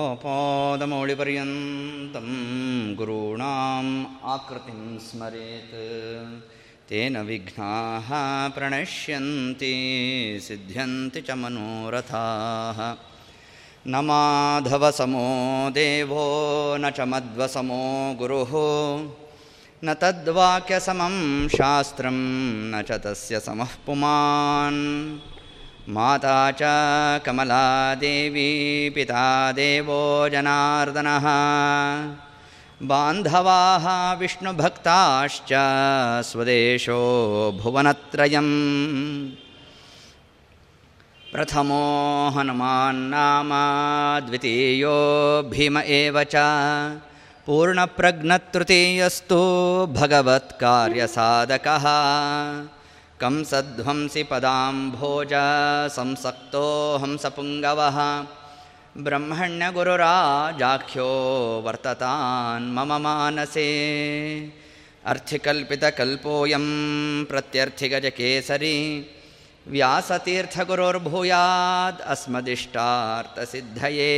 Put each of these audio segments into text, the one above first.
आपादमौलिपर्यन्तं गुरूणाम् आकृतिं स्मरेत् तेन विघ्नाः प्रणश्यन्ति सिद्ध्यन्ति च मनोरथाः न माधवसमो देवो न च मध्वसमो गुरुः न तद्वाक्यसमं शास्त्रं न च तस्य समः पुमान् माता च कमलादेवी पिता देवो जनार्दनः। बान्धवाः विष्णुभक्ताश्च स्वदेशो भुवनत्रयम्। प्रथमो हनुमान्नाम द्वितीयो भीम एव च। पूर्णप्रज्ञतृतीयस्तु भगवत्कार्यसाधकः कंसध्वंसि पदाम्भोज संसक्तो हंसपुङ्गवः ब्रह्मण्यगुरुराजाख्यो वर्ततान् मम मानसे। अर्थिकल्पितकल्पोऽयं प्रत्यर्थिगजकेसरी। व्यासतीर्थगुरुर्भूयाद् अस्मदिष्टार्थसिद्धये।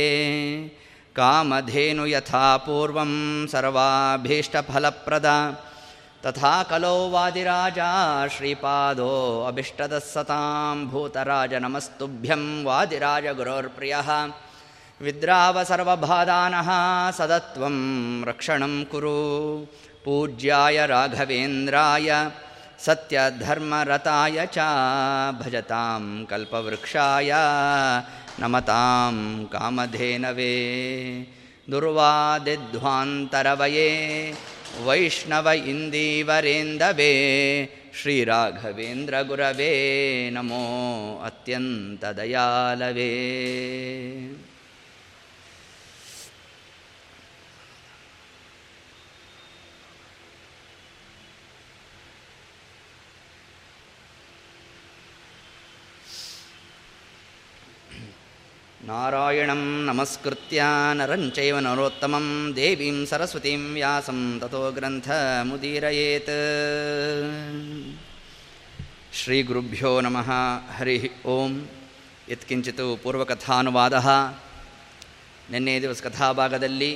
कामधेनु यथा पूर्वं सर्वाभीष्टफलप्रदा तथा कलो वादिराजा श्रीपादो अभिष्टदः सतां भूतराज नमस्तुभ्यं वादिराजगुरोर्प्रियः। विद्राव सर्वबाधानः सदत्वं रक्षणं कुरु। पूज्याय राघवेन्द्राय सत्यधर्मरताय च भजतां कल्पवृक्षाय नमतां कामधेनवे। दुर्वादिध्वान्तरवये वैष्णव इन्दीवरेन्दवे श्रीराघवेन्द्रगुरवे नमो अत्यन्तदयालवे ನಾರಾಯಣಂ ನಮಸ್ಕೃತ್ಯ ನರಂಚೈವ ನರೋತ್ತಮಂ ದೇವೀಂ ಸರಸ್ವತೀಂ ವ್ಯಾಸಂ ತಥೋ ಗ್ರಂಥ ಮುದೀರಯೇತ್ ಶ್ರೀಗುರುಭ್ಯೋ ನಮಃ ಹರಿ ಓಂ ಯತ್ಕಿಂಚಿತ್ ಪೂರ್ವಕಥಾನುವಾದ ನಿನ್ನೆ ದಿವಸ ಕಥಾಭಾಗದಲ್ಲಿ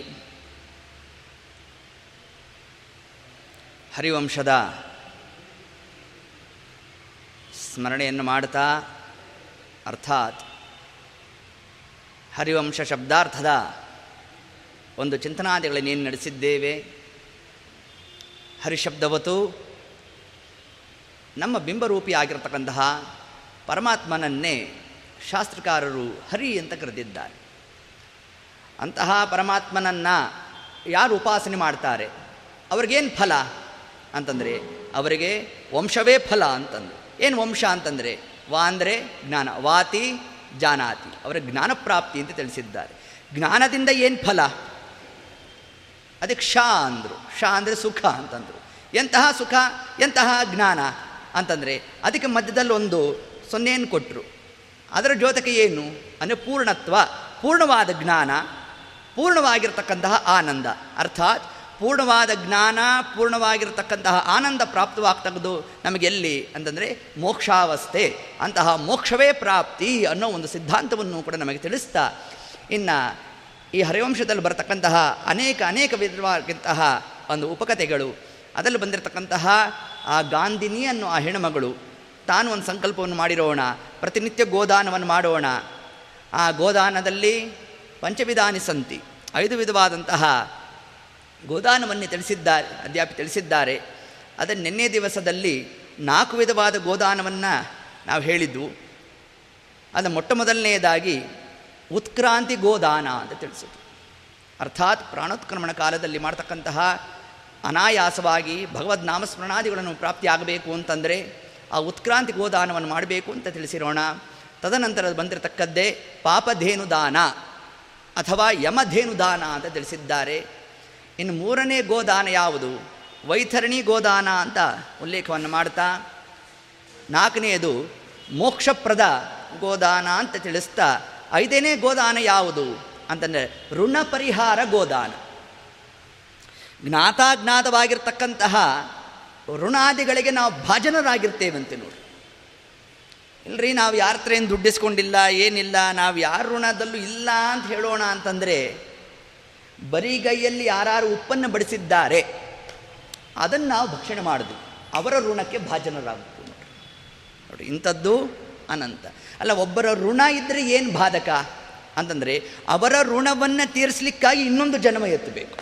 ಹರಿವಂಶದ ಸ್ಮರಣೆಯನ್ನು ಮಾಡ್ತಾ ಅರ್ಥಾತ್ ಹರಿವಂಶ ಶಬ್ದಾರ್ಥದ ಒಂದು ಚಿಂತನಾದಿಗಳನ್ನೇನು ನಡೆಸಿದ್ದೇವೆ. ಹರಿಶಬ್ದವತು ನಮ್ಮ ಬಿಂಬರೂಪಿ ಆಗಿರತಕ್ಕಂತಹ ಪರಮಾತ್ಮನನ್ನೇ ಶಾಸ್ತ್ರಕಾರರು ಹರಿ ಅಂತ ಕರೆದಿದ್ದಾರೆ. ಅಂತಹ ಪರಮಾತ್ಮನನ್ನು ಯಾರು ಉಪಾಸನೆ ಮಾಡ್ತಾರೆ? ಅವ್ರಿಗೇನು ಫಲ? ಅಂತಂದರೆ ಅವರಿಗೆ ವಂಶವೇ ಫಲ ಅಂತಂದು. ಏನು ವಂಶ ಅಂತಂದರೆ? ವಾ ಅಂದರೆ ಜ್ಞಾನ. ವಾತಿ ಜಾನಾತಿ, ಅವರ ಜ್ಞಾನಪ್ರಾಪ್ತಿ ಅಂತ ತಿಳಿಸಿದ್ದಾರೆ. ಜ್ಞಾನದಿಂದ ಏನು ಫಲ? ಅದಕ್ಕೆ ಶಾ ಅಂದರು. ಶಾ ಅಂದರೆ ಸುಖ ಅಂತಂದರು. ಎಂತಹ ಸುಖ? ಎಂತಹ ಜ್ಞಾನ ಅಂತಂದರೆ ಅದಕ್ಕೆ ಮಧ್ಯದಲ್ಲಿ ಒಂದು ಸೊನ್ನೆಯನ್ನು ಕೊಟ್ಟರು ಅದರ ಜೊತೆಗೆ ಏನು? ಅಂದರೆ ಪೂರ್ಣತ್ವ, ಪೂರ್ಣವಾದ ಜ್ಞಾನ, ಪೂರ್ಣವಾಗಿರ್ತಕ್ಕಂತಹ ಆನಂದ. ಅರ್ಥಾತ್ ಪೂರ್ಣವಾದ ಜ್ಞಾನ, ಪೂರ್ಣವಾಗಿರತಕ್ಕಂತಹ ಆನಂದ ಪ್ರಾಪ್ತವಾಗ್ತಕ್ಕದ್ದು ನಮಗೆಲ್ಲಿ ಅಂತಂದರೆ ಮೋಕ್ಷಾವಸ್ಥೆ. ಅಂತಹ ಮೋಕ್ಷವೇ ಪ್ರಾಪ್ತಿ ಅನ್ನೋ ಒಂದು ಸಿದ್ಧಾಂತವನ್ನು ಕೂಡ ನಮಗೆ ತಿಳಿಸ್ತಾ, ಇನ್ನು ಈ ಹರಿವಂಶದಲ್ಲಿ ಬರತಕ್ಕಂತಹ ಅನೇಕ ಅನೇಕ ವಿಧವಾಗಿಂತಹ ಒಂದು ಉಪಕಥೆಗಳು, ಅದರಲ್ಲಿ ಬಂದಿರತಕ್ಕಂತಹ ಆ ಗಾಂಧಿನಿ ಅನ್ನೋ ಆ ಹೆಣ್ಣುಮಗಳು, ತಾನು ಒಂದು ಸಂಕಲ್ಪವನ್ನು ಮಾಡಿರೋಣ, ಪ್ರತಿನಿತ್ಯ ಗೋದಾನವನ್ನು ಮಾಡೋಣ. ಆ ಗೋದಾನದಲ್ಲಿ ಪಂಚವಿಧಾನಿ ಸಂತಿ, ಐದು ವಿಧವಾದಂತಹ ಗೋದಾನವನ್ನೇ ತಿಳಿಸಿದ್ದಾರೆ, ಅಧ್ಯಾಪಿ ತಿಳಿಸಿದ್ದಾರೆ. ಅದನ್ನು ನಿನ್ನೆ ದಿವಸದಲ್ಲಿ ನಾಲ್ಕು ವಿಧವಾದ ಗೋದಾನವನ್ನು ನಾವು ಹೇಳಿದ್ದು. ಅದು ಮೊಟ್ಟ ಮೊದಲನೆಯದಾಗಿ ಉತ್ಕ್ರಾಂತಿ ಗೋದಾನ ಅಂತ ತಿಳಿಸಿತು ಅರ್ಥಾತ್ ಪ್ರಾಣೋತ್ಕ್ರಮಣ ಕಾಲದಲ್ಲಿ ಮಾಡ್ತಕ್ಕಂತಹ ಅನಾಯಾಸವಾಗಿ ಭಗವದ್ ನಾಮಸ್ಮರಣಾದಿಗಳನ್ನು ಪ್ರಾಪ್ತಿಯಾಗಬೇಕು ಅಂತಂದರೆ ಆ ಉತ್ಕ್ರಾಂತಿ ಗೋದಾನವನ್ನು ಮಾಡಬೇಕು ಅಂತ ತಿಳಿಸಿರೋಣ. ತದನಂತರ ಬಂದಿರತಕ್ಕದ್ದೇ ಪಾಪಧೇನುದಾನ ಅಥವಾ ಯಮಧೇನುದಾನ ಅಂತ ತಿಳಿಸಿದ್ದಾರೆ. ಇನ್ನು ಮೂರನೇ ಗೋದಾನ ಯಾವುದು? ವೈತರಣಿ ಗೋದಾನ ಅಂತ ಉಲ್ಲೇಖವನ್ನು ಮಾಡ್ತಾ, ನಾಲ್ಕನೆಯದು ಮೋಕ್ಷಪ್ರದ ಗೋದಾನ ಅಂತ ತಿಳಿಸ್ತಾ, ಐದನೇ ಗೋದಾನ ಯಾವುದು? ಅಂತಂದರೆ ಋಣ ಪರಿಹಾರ ಗೋದಾನ. ಜ್ಞಾತಾಜ್ಞಾತವಾಗಿರ್ತಕ್ಕಂತಹ ಋಣಾದಿಗಳಿಗೆ ನಾವು ಭಾಜನರಾಗಿರ್ತೇವಂತೆ ನೋಡಿ. ಇಲ್ರಿ, ನಾವು ಯಾರ ಹತ್ರ ಏನು ದುಡ್ಡಿಸ್ಕೊಂಡಿಲ್ಲ, ಏನಿಲ್ಲ, ನಾವು ಯಾರ ಋಣದಲ್ಲೂ ಇಲ್ಲ ಅಂತ ಹೇಳೋಣ ಅಂತಂದರೆ ಬರಿಗೈಯಲ್ಲಿ ಯಾರು ಉಪ್ಪನ್ನು ಬಡಿಸಿದ್ದಾರೆ, ಅದನ್ನು ನಾವು ಭಕ್ಷಣೆ ಮಾಡೋದು. ಅವರ ಋಣಕ್ಕೆ ಭಾಜನರಾಗಬೇಕು ನೋಡಿ ನೋಡಿ ಇಂಥದ್ದು ಅನಂತ. ಅಲ್ಲ, ಒಬ್ಬರ ಋಣ ಇದ್ದರೆ ಏನು ಬಾಧಕ? ಅಂತಂದರೆ, ಅವರ ಋಣವನ್ನು ತೀರಿಸಲಿಕ್ಕಾಗಿ ಇನ್ನೊಂದು ಜನ್ಮ ಎತ್ತಬೇಕು.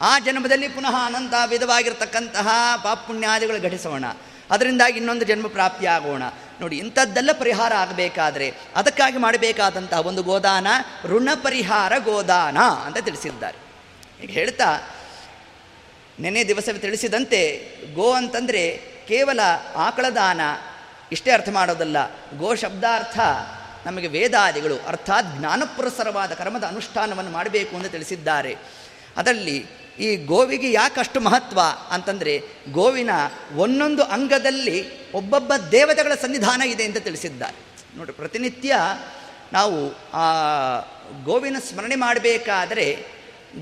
ಆ ಜನ್ಮದಲ್ಲಿ ಪುನಃ ಅನಂತ ವಿಧವಾಗಿರ್ತಕ್ಕಂತಹ ಪಾಪುಣ್ಯಾದಿಗಳು ಘಟಿಸೋಣ. ಅದರಿಂದಾಗಿ ಇನ್ನೊಂದು ಜನ್ಮ ಪ್ರಾಪ್ತಿಯಾಗೋಣ ನೋಡಿ, ಇಂಥದ್ದೆಲ್ಲ ಪರಿಹಾರ ಆಗಬೇಕಾದ್ರೆ ಅದಕ್ಕಾಗಿ ಮಾಡಬೇಕಾದಂತಹ ಒಂದು ಗೋದಾನ ಋಣ ಪರಿಹಾರ ಗೋದಾನ ಅಂತ ತಿಳಿಸಿದ್ದಾರೆ. ಈಗ ಹೇಳ್ತಾ ನೆನೆ ದಿವಸವೇ ತಿಳಿಸಿದಂತೆ ಗೋ ಅಂತಂದರೆ ಕೇವಲ ಆಕಳ ದಾನ ಇಷ್ಟೇ ಅರ್ಥ ಮಾಡೋದಲ್ಲ, ಗೋ ಶಬ್ದಾರ್ಥ ನಮಗೆ ವೇದಾದಿಗಳು ಅರ್ಥಾತ್ ಜ್ಞಾನಪುರಸರವಾದ ಕರ್ಮದ ಅನುಷ್ಠಾನವನ್ನು ಮಾಡಬೇಕು ಅಂತ ತಿಳಿಸಿದ್ದಾರೆ. ಅದರಲ್ಲಿ ಈ ಗೋವಿಗೆ ಯಾಕಷ್ಟು ಮಹತ್ವ ಅಂತಂದರೆ ಗೋವಿನ ಒಂದೊಂದು ಅಂಗದಲ್ಲಿ ಒಬ್ಬೊಬ್ಬ ದೇವತೆಗಳ ಸನ್ನಿಧಾನ ಇದೆ ಅಂತ ತಿಳಿಸಿದ್ದಾರೆ. ನೋಡಿ, ಪ್ರತಿನಿತ್ಯ ನಾವು ಆ ಗೋವಿನ ಸ್ಮರಣೆ ಮಾಡಬೇಕಾದರೆ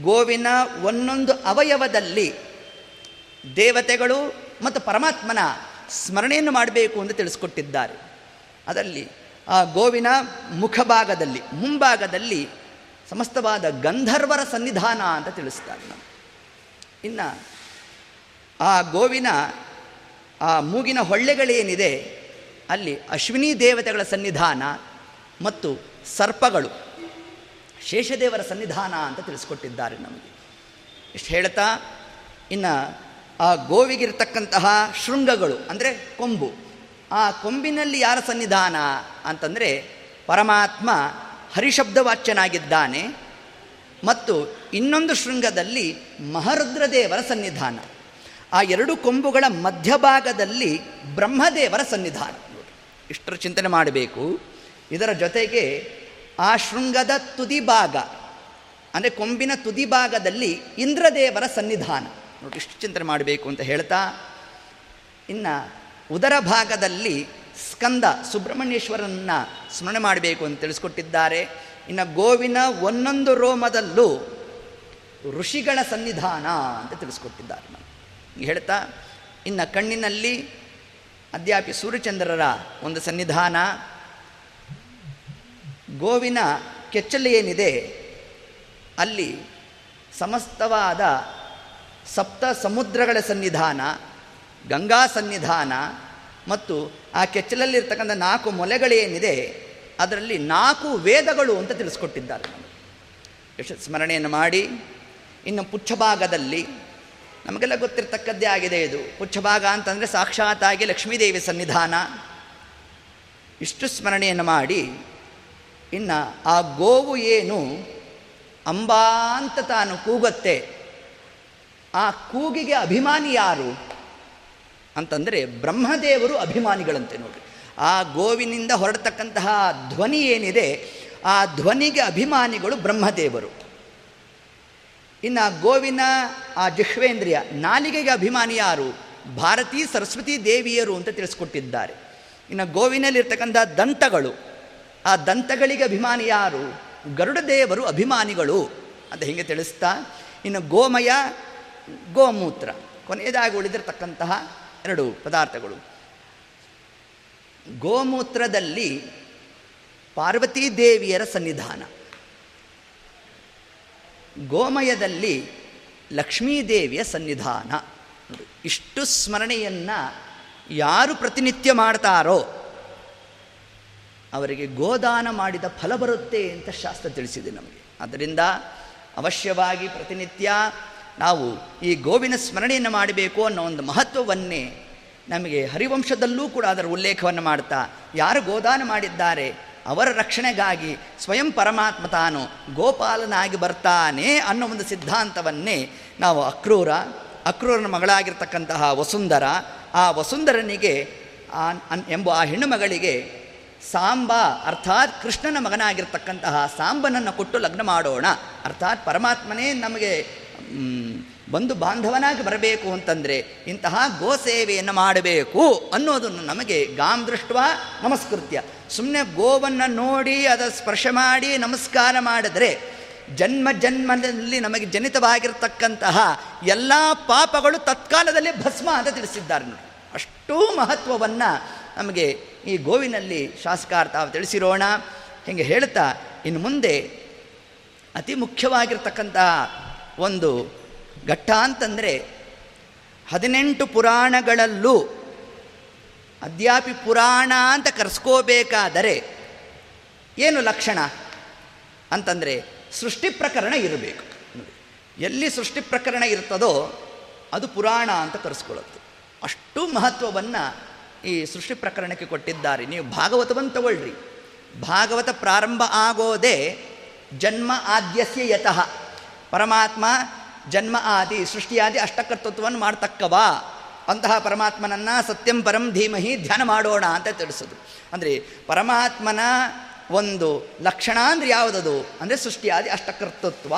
ಗೋವಿನ ಒಂದೊಂದು ಅವಯವದಲ್ಲಿ ದೇವತೆಗಳು ಮತ್ತು ಪರಮಾತ್ಮನ ಸ್ಮರಣೆಯನ್ನು ಮಾಡಬೇಕು ಎಂದು ತಿಳಿಸ್ಕೊಟ್ಟಿದ್ದಾರೆ. ಅದರಲ್ಲಿ ಆ ಗೋವಿನ ಮುಖಭಾಗದಲ್ಲಿ, ಮುಂಭಾಗದಲ್ಲಿ ಸಮಸ್ತವಾದ ಗಂಧರ್ವರ ಸನ್ನಿಧಾನ ಅಂತ ತಿಳಿಸ್ತಾರೆ. ನಾವು ಇನ್ನು ಆ ಗೋವಿನ, ಆ ಮೂಗಿನ ಹೊಳ್ಳೆಗಳೇನಿದೆ, ಅಲ್ಲಿ ಅಶ್ವಿನಿ ದೇವತೆಗಳ ಸನ್ನಿಧಾನ ಮತ್ತು ಸರ್ಪಗಳು, ಶೇಷದೇವರ ಸನ್ನಿಧಾನ ಅಂತ ತಿಳಿಸ್ಕೊಟ್ಟಿದ್ದಾರೆ ನಮಗೆ. ಇಷ್ಟು ಹೇಳ್ತಾ? ಇನ್ನು ಆ ಗೋವಿಗಿರ್ತಕ್ಕಂತಹ ಶೃಂಗಗಳು, ಅಂದರೆ ಕೊಂಬು, ಆ ಕೊಂಬಿನಲ್ಲಿ ಯಾರ ಸನ್ನಿಧಾನ ಅಂತಂದರೆ ಪರಮಾತ್ಮ ಹರಿಶಬ್ದವಾಚ್ಯನಾಗಿದ್ದಾನೆ ಮತ್ತು ಇನ್ನೊಂದು ಶೃಂಗದಲ್ಲಿ ಮಹರುದ್ರದೇವರ ಸನ್ನಿಧಾನ. ಆ ಎರಡು ಕೊಂಬುಗಳ ಮಧ್ಯಭಾಗದಲ್ಲಿ ಬ್ರಹ್ಮದೇವರ ಸನ್ನಿಧಾನ. ಇಷ್ಟರ ಚಿಂತನೆ ಮಾಡಬೇಕು. ಇದರ ಜೊತೆಗೆ ಆ ಶೃಂಗದ ತುದಿ ಭಾಗ ಅಂದರೆ ಕೊಂಬಿನ ತುದಿ ಭಾಗದಲ್ಲಿ ಇಂದ್ರದೇವರ ಸನ್ನಿಧಾನ. ನೋಡಿ, ಇಷ್ಟು ಚಿಂತನೆ ಮಾಡಬೇಕು ಅಂತ ಹೇಳ್ತಾ, ಇನ್ನು ಉದರ ಭಾಗದಲ್ಲಿ ಸ್ಕಂದ ಸುಬ್ರಹ್ಮಣ್ಯೇಶ್ವರನ್ನ ಸ್ಮರಣೆ ಮಾಡಬೇಕು ಅಂತ ತಿಳಿಸ್ಕೊಟ್ಟಿದ್ದಾರೆ. ಇನ್ನು ಗೋವಿನ ಒಂದೊಂದು ರೋಮದಲ್ಲೂ ಋಷಿಗಳ ಸನ್ನಿಧಾನ ಅಂತ ತಿಳಿಸ್ಕೊಟ್ಟಿದ್ದಾರೆ. ನಾನು ಹೇಳ್ತಾ, ಇನ್ನು ಕಣ್ಣಿನಲ್ಲಿ ಅದ್ಯಾಪಿ ಸೂರ್ಯಚಂದ್ರರ ಒಂದು ಸನ್ನಿಧಾನ, ಗೋವಿನ ಕೆಚ್ಚಲು ಏನಿದೆ, ಅಲ್ಲಿ ಸಮಸ್ತವಾದ ಸಪ್ತ ಸಮುದ್ರಗಳ ಸನ್ನಿಧಾನ, ಗಂಗಾ ಸನ್ನಿಧಾನ, ಮತ್ತು ಆ ಕೆಚ್ಚಲಲ್ಲಿರ್ತಕ್ಕಂಥ ನಾಲ್ಕು ಮೊಲೆಗಳೇನಿದೆ ಅದರಲ್ಲಿ ನಾಲ್ಕು ವೇದಗಳು ಅಂತ ತಿಳಿಸ್ಕೊಟ್ಟಿದ್ದಾರೆ. ಸ್ಮರಣೆಯನ್ನು ಮಾಡಿ. ಇನ್ನು ಪುಚ್ಛಭಾಗದಲ್ಲಿ ನಮಗೆಲ್ಲ ಗೊತ್ತಿರತಕ್ಕದ್ದೇ ಆಗಿದೆ ಇದು. ಪುಚ್ಛಭಾಗ ಅಂತಂದರೆ ಸಾಕ್ಷಾತ್ತಾಗಿ ಲಕ್ಷ್ಮೀದೇವಿ ಸನ್ನಿಧಾನ. ಇಷ್ಟು ಸ್ಮರಣೆಯನ್ನು ಮಾಡಿ, ಇನ್ನು ಆ ಗೋವು ಏನು ಅಂಬಾ ಅಂತ ತಾನು ಕೂಗತ್ತೆ, ಆ ಕೂಗಿಗೆ ಅಭಿಮಾನಿ ಯಾರು ಅಂತಂದರೆ ಬ್ರಹ್ಮದೇವರು ಅಭಿಮಾನಿಗಳಂತೆ ನೋಡಿ ಆ ಗೋವಿನಿಂದ ಹೊರಡ್ತಕ್ಕಂತಹ ಧ್ವನಿ ಏನಿದೆ, ಆ ಧ್ವನಿಗೆ ಅಭಿಮಾನಿಗಳು ಬ್ರಹ್ಮದೇವರು. ಇನ್ನು ಗೋವಿನ, ಆ ಜಿಹ್ವೇಂದ್ರಿಯ ನಾಲಿಗೆಗೆ ಅಭಿಮಾನಿ ಯಾರು? ಭಾರತೀ ಸರಸ್ವತಿ ದೇವಿಯರು ಅಂತ ತಿಳಿಸ್ಕೊಟ್ಟಿದ್ದಾರೆ. ಇನ್ನು ಗೋವಿನಲ್ಲಿರ್ತಕ್ಕಂಥ ದಂತಗಳು, ಆ ದಂತಗಳಿಗೆ ಅಭಿಮಾನಿ ಯಾರು? ಗರುಡ ದೇವರು ಅಭಿಮಾನಿಗಳು ಅಂತ ಹೀಗೆ ತಿಳಿಸ್ತಾ? ಇನ್ನು ಗೋಮಯ, ಗೋಮೂತ್ರ, ಕೊನೆಯದಾಗಿ ಉಳಿದಿರ್ತಕ್ಕಂತಹ ಎರಡು ಪದಾರ್ಥಗಳು. ಗೋಮೂತ್ರದಲ್ಲಿ ಪಾರ್ವತೀ ದೇವಿಯರ ಸನ್ನಿಧಾನ. ಗೋಮಯದಲ್ಲಿ ಲಕ್ಷ್ಮೀದೇವಿಯ ಸನ್ನಿಧಾನ. ಇಷ್ಟು ಸ್ಮರಣೆಯನ್ನು ಯಾರು ಪ್ರತಿನಿತ್ಯ ಮಾಡ್ತಾರೋ ಅವರಿಗೆ ಗೋದಾನ ಮಾಡಿದ ಫಲ ಬರುತ್ತೆ ಅಂತ ಶಾಸ್ತ್ರ ತಿಳಿಸಿದೆ ನಮಗೆ. ಆದ್ದರಿಂದ ಅವಶ್ಯವಾಗಿ ಪ್ರತಿನಿತ್ಯ ನಾವು ಈ ಗೋವಿನ ಸ್ಮರಣೆಯನ್ನು ಮಾಡಬೇಕು ಅನ್ನೋ ಒಂದು ಮಹತ್ವವನ್ನೇ ನಮಗೆ ಹರಿವಂಶದಲ್ಲೂ ಕೂಡ ಅದರ ಉಲ್ಲೇಖವನ್ನು ಮಾಡ್ತಾ, ಯಾರು ಗೋದಾನ ಮಾಡಿದ್ದಾರೆ ಅವರ ರಕ್ಷಣೆಗಾಗಿ ಸ್ವಯಂ ಪರಮಾತ್ಮ ತಾನು ಗೋಪಾಲನಾಗಿ ಬರ್ತಾನೆ ಅನ್ನೋ ಒಂದು ಸಿದ್ಧಾಂತವನ್ನೇ ನಾವು ಅಕ್ರೂರ, ಅಕ್ರೂರನ ಮಗಳಾಗಿರ್ತಕ್ಕಂತಹ ವಸುಂಧರ, ಆ ವಸುಂಧರನಿಗೆ ಎಂಬ ಆ ಹೆಣ್ಣು ಮಗಳಿಗೆ ಸಾಂಬ, ಅರ್ಥಾತ್ ಕೃಷ್ಣನ ಮಗನಾಗಿರ್ತಕ್ಕಂತಹ ಸಾಂಬನನ್ನು ಕೊಟ್ಟು ಲಗ್ನ ಮಾಡೋಣ. ಅರ್ಥಾತ್ ಪರಮಾತ್ಮನೇ ನಮಗೆ ಬಂಧು ಬಾಂಧವನಾಗಿ ಬರಬೇಕು ಅಂತಂದರೆ ಇಂತಹ ಗೋ ಸೇವೆಯನ್ನು ಮಾಡಬೇಕು ಅನ್ನೋದನ್ನು ನಮಗೆ ಗಾಂ ದೃಷ್ಟ ನಮಸ್ಕೃತ್ಯ. ಸುಮ್ಮನೆ ಗೋವನ್ನು ನೋಡಿ ಅದರ ಸ್ಪರ್ಶ ಮಾಡಿ ನಮಸ್ಕಾರ ಮಾಡಿದರೆ ಜನ್ಮ ಜನ್ಮದಲ್ಲಿ ನಮಗೆ ಜನಿತವಾಗಿರ್ತಕ್ಕಂತಹ ಎಲ್ಲ ಪಾಪಗಳು ತತ್ಕಾಲದಲ್ಲಿ ಭಸ್ಮ ಅಂತ ತಿಳಿಸಿದ್ದಾರೆ ನೋಡಿ. ಅಷ್ಟೂ ಮಹತ್ವವನ್ನು ನಮಗೆ ಈ ಗೋವಿನಲ್ಲಿ ಶಾಸಕಾರ್ಥ ತಿಳಿಸಿರೋಣ. ಹೀಗೆ ಹೇಳ್ತಾ ಇನ್ನು ಮುಂದೆ ಅತಿ ಮುಖ್ಯವಾಗಿರ್ತಕ್ಕಂತಹ ಒಂದು ಘಟ್ಟ ಅಂತಂದರೆ ಹದಿನೆಂಟು ಪುರಾಣಗಳಲ್ಲೂ ಅದ್ಯಾಪಿ ಪುರಾಣ ಅಂತ ಕರೆಸ್ಕೋಬೇಕಾದರೆ ಏನು ಲಕ್ಷಣ ಅಂತಂದರೆ ಸೃಷ್ಟಿ ಪ್ರಕರಣ ಇರಬೇಕು. ಎಲ್ಲಿ ಸೃಷ್ಟಿ ಪ್ರಕರಣ ಇರ್ತದೋ ಅದು ಪುರಾಣ ಅಂತ ಕರೆಸ್ಕೊಳ್ಳುತ್ತೆ ಅಷ್ಟು ಮಹತ್ವವನ್ನು ಈ ಸೃಷ್ಟಿ ಪ್ರಕರಣಕ್ಕೆ ಕೊಟ್ಟಿದ್ದಾರೆ. ನೀವು ಭಾಗವತವನ್ನು ತಗೊಳ್ರಿ. ಭಾಗವತ ಪ್ರಾರಂಭ ಆಗೋದೇ ಜನ್ಮ ಆದ್ಯಸ್ಯ ಯತಃ ಪರಮಾತ್ಮ ಜನ್ಮ ಆದಿ ಸೃಷ್ಟಿಯಾದಿ ಅಷ್ಟಕರ್ತೃತ್ವವನ್ನು ಮಾಡ್ತಕ್ಕವ. ಅಂತಹ ಪರಮಾತ್ಮನನ್ನು ಸತ್ಯಂ ಪರಂ ಧೀಮಹಿ ಧ್ಯಾನ ಮಾಡೋಣ ಅಂತ ತಿಳಿಸೋದು. ಅಂದರೆ ಪರಮಾತ್ಮನ ಒಂದು ಲಕ್ಷಣ ಅಂದರೆ ಯಾವುದದು? ಅಂದರೆ ಸೃಷ್ಟಿಯಾದಿ ಅಷ್ಟಕರ್ತೃತ್ವ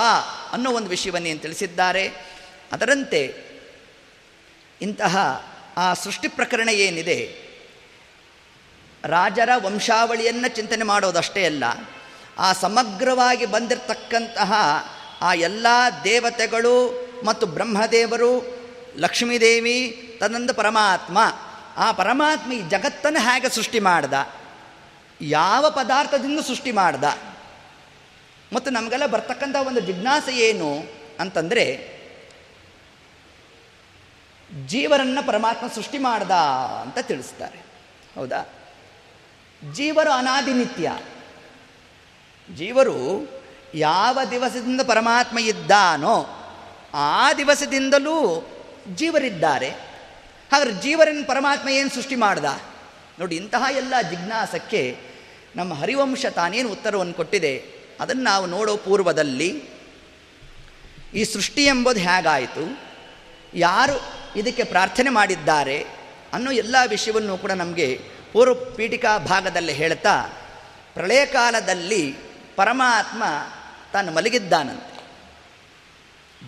ಅನ್ನೋ ಒಂದು ವಿಷಯವನ್ನು ಏನು ತಿಳಿಸಿದ್ದಾರೆ. ಅದರಂತೆ ಇಂತಹ ಆ ಸೃಷ್ಟಿ ಪ್ರಕರಣ ಏನಿದೆ? ರಾಜರ ವಂಶಾವಳಿಯನ್ನು ಚಿಂತನೆ ಮಾಡೋದಷ್ಟೇ ಅಲ್ಲ, ಆ ಸಮಗ್ರವಾಗಿ ಬಂದಿರತಕ್ಕಂತಹ ಆ ಎಲ್ಲ ದೇವತೆಗಳು ಮತ್ತು ಬ್ರಹ್ಮದೇವರು, ಲಕ್ಷ್ಮೀದೇವಿ ತನ್ನಂದು ಪರಮಾತ್ಮ. ಆ ಪರಮಾತ್ಮ ಈ ಜಗತ್ತನ್ನು ಹೇಗೆ ಸೃಷ್ಟಿ ಮಾಡ್ದ? ಯಾವ ಪದಾರ್ಥದಿಂದ ಸೃಷ್ಟಿ ಮಾಡ್ದ? ಮತ್ತು ನಮಗೆಲ್ಲ ಬರ್ತಕ್ಕಂಥ ಒಂದು ಜಿಜ್ಞಾಸೆ ಏನು ಅಂತಂದರೆ, ಜೀವರನ್ನು ಪರಮಾತ್ಮ ಸೃಷ್ಟಿ ಮಾಡ್ದ ಅಂತ ತಿಳಿಸ್ತಾರೆ. ಹೌದಾ? ಜೀವರು ಅನಾದಿನಿತ್ಯ. ಜೀವರು ಯಾವ ದಿವಸದಿಂದ ಪರಮಾತ್ಮ ಇದ್ದಾನೋ ಆ ದಿವಸದಿಂದಲೂ ಜೀವರಿದ್ದಾರೆ. ಹಾಗಾದ್ರೆ ಜೀವರನ್ನು ಪರಮಾತ್ಮ ಏನು ಸೃಷ್ಟಿ ಮಾಡ್ದ? ನೋಡಿ, ಇಂತಹ ಎಲ್ಲ ಜಿಜ್ಞಾಸಕ್ಕೆ ನಮ್ಮ ಹರಿವಂಶ ತಾನೇನು ಉತ್ತರವನ್ನು ಕೊಟ್ಟಿದೆ? ಅದನ್ನು ನಾವು ನೋಡೋ ಪೂರ್ವದಲ್ಲಿ ಈ ಸೃಷ್ಟಿ ಎಂಬುದು ಹೇಗಾಯಿತು? ಯಾರು ಇದಕ್ಕೆ ಪ್ರಾರ್ಥನೆ ಮಾಡಿದ್ದಾರೆ ಅನ್ನೋ ಎಲ್ಲ ವಿಷಯವನ್ನು ಕೂಡ ನಮಗೆ ಪೂರ್ವ ಪೀಠಿಕಾ ಭಾಗದಲ್ಲಿ ಹೇಳ್ತಾ, ಪ್ರಳಯ ಕಾಲದಲ್ಲಿ ಪರಮಾತ್ಮ ತಾನು ಮಲಗಿದ್ದಾನಂತೆ.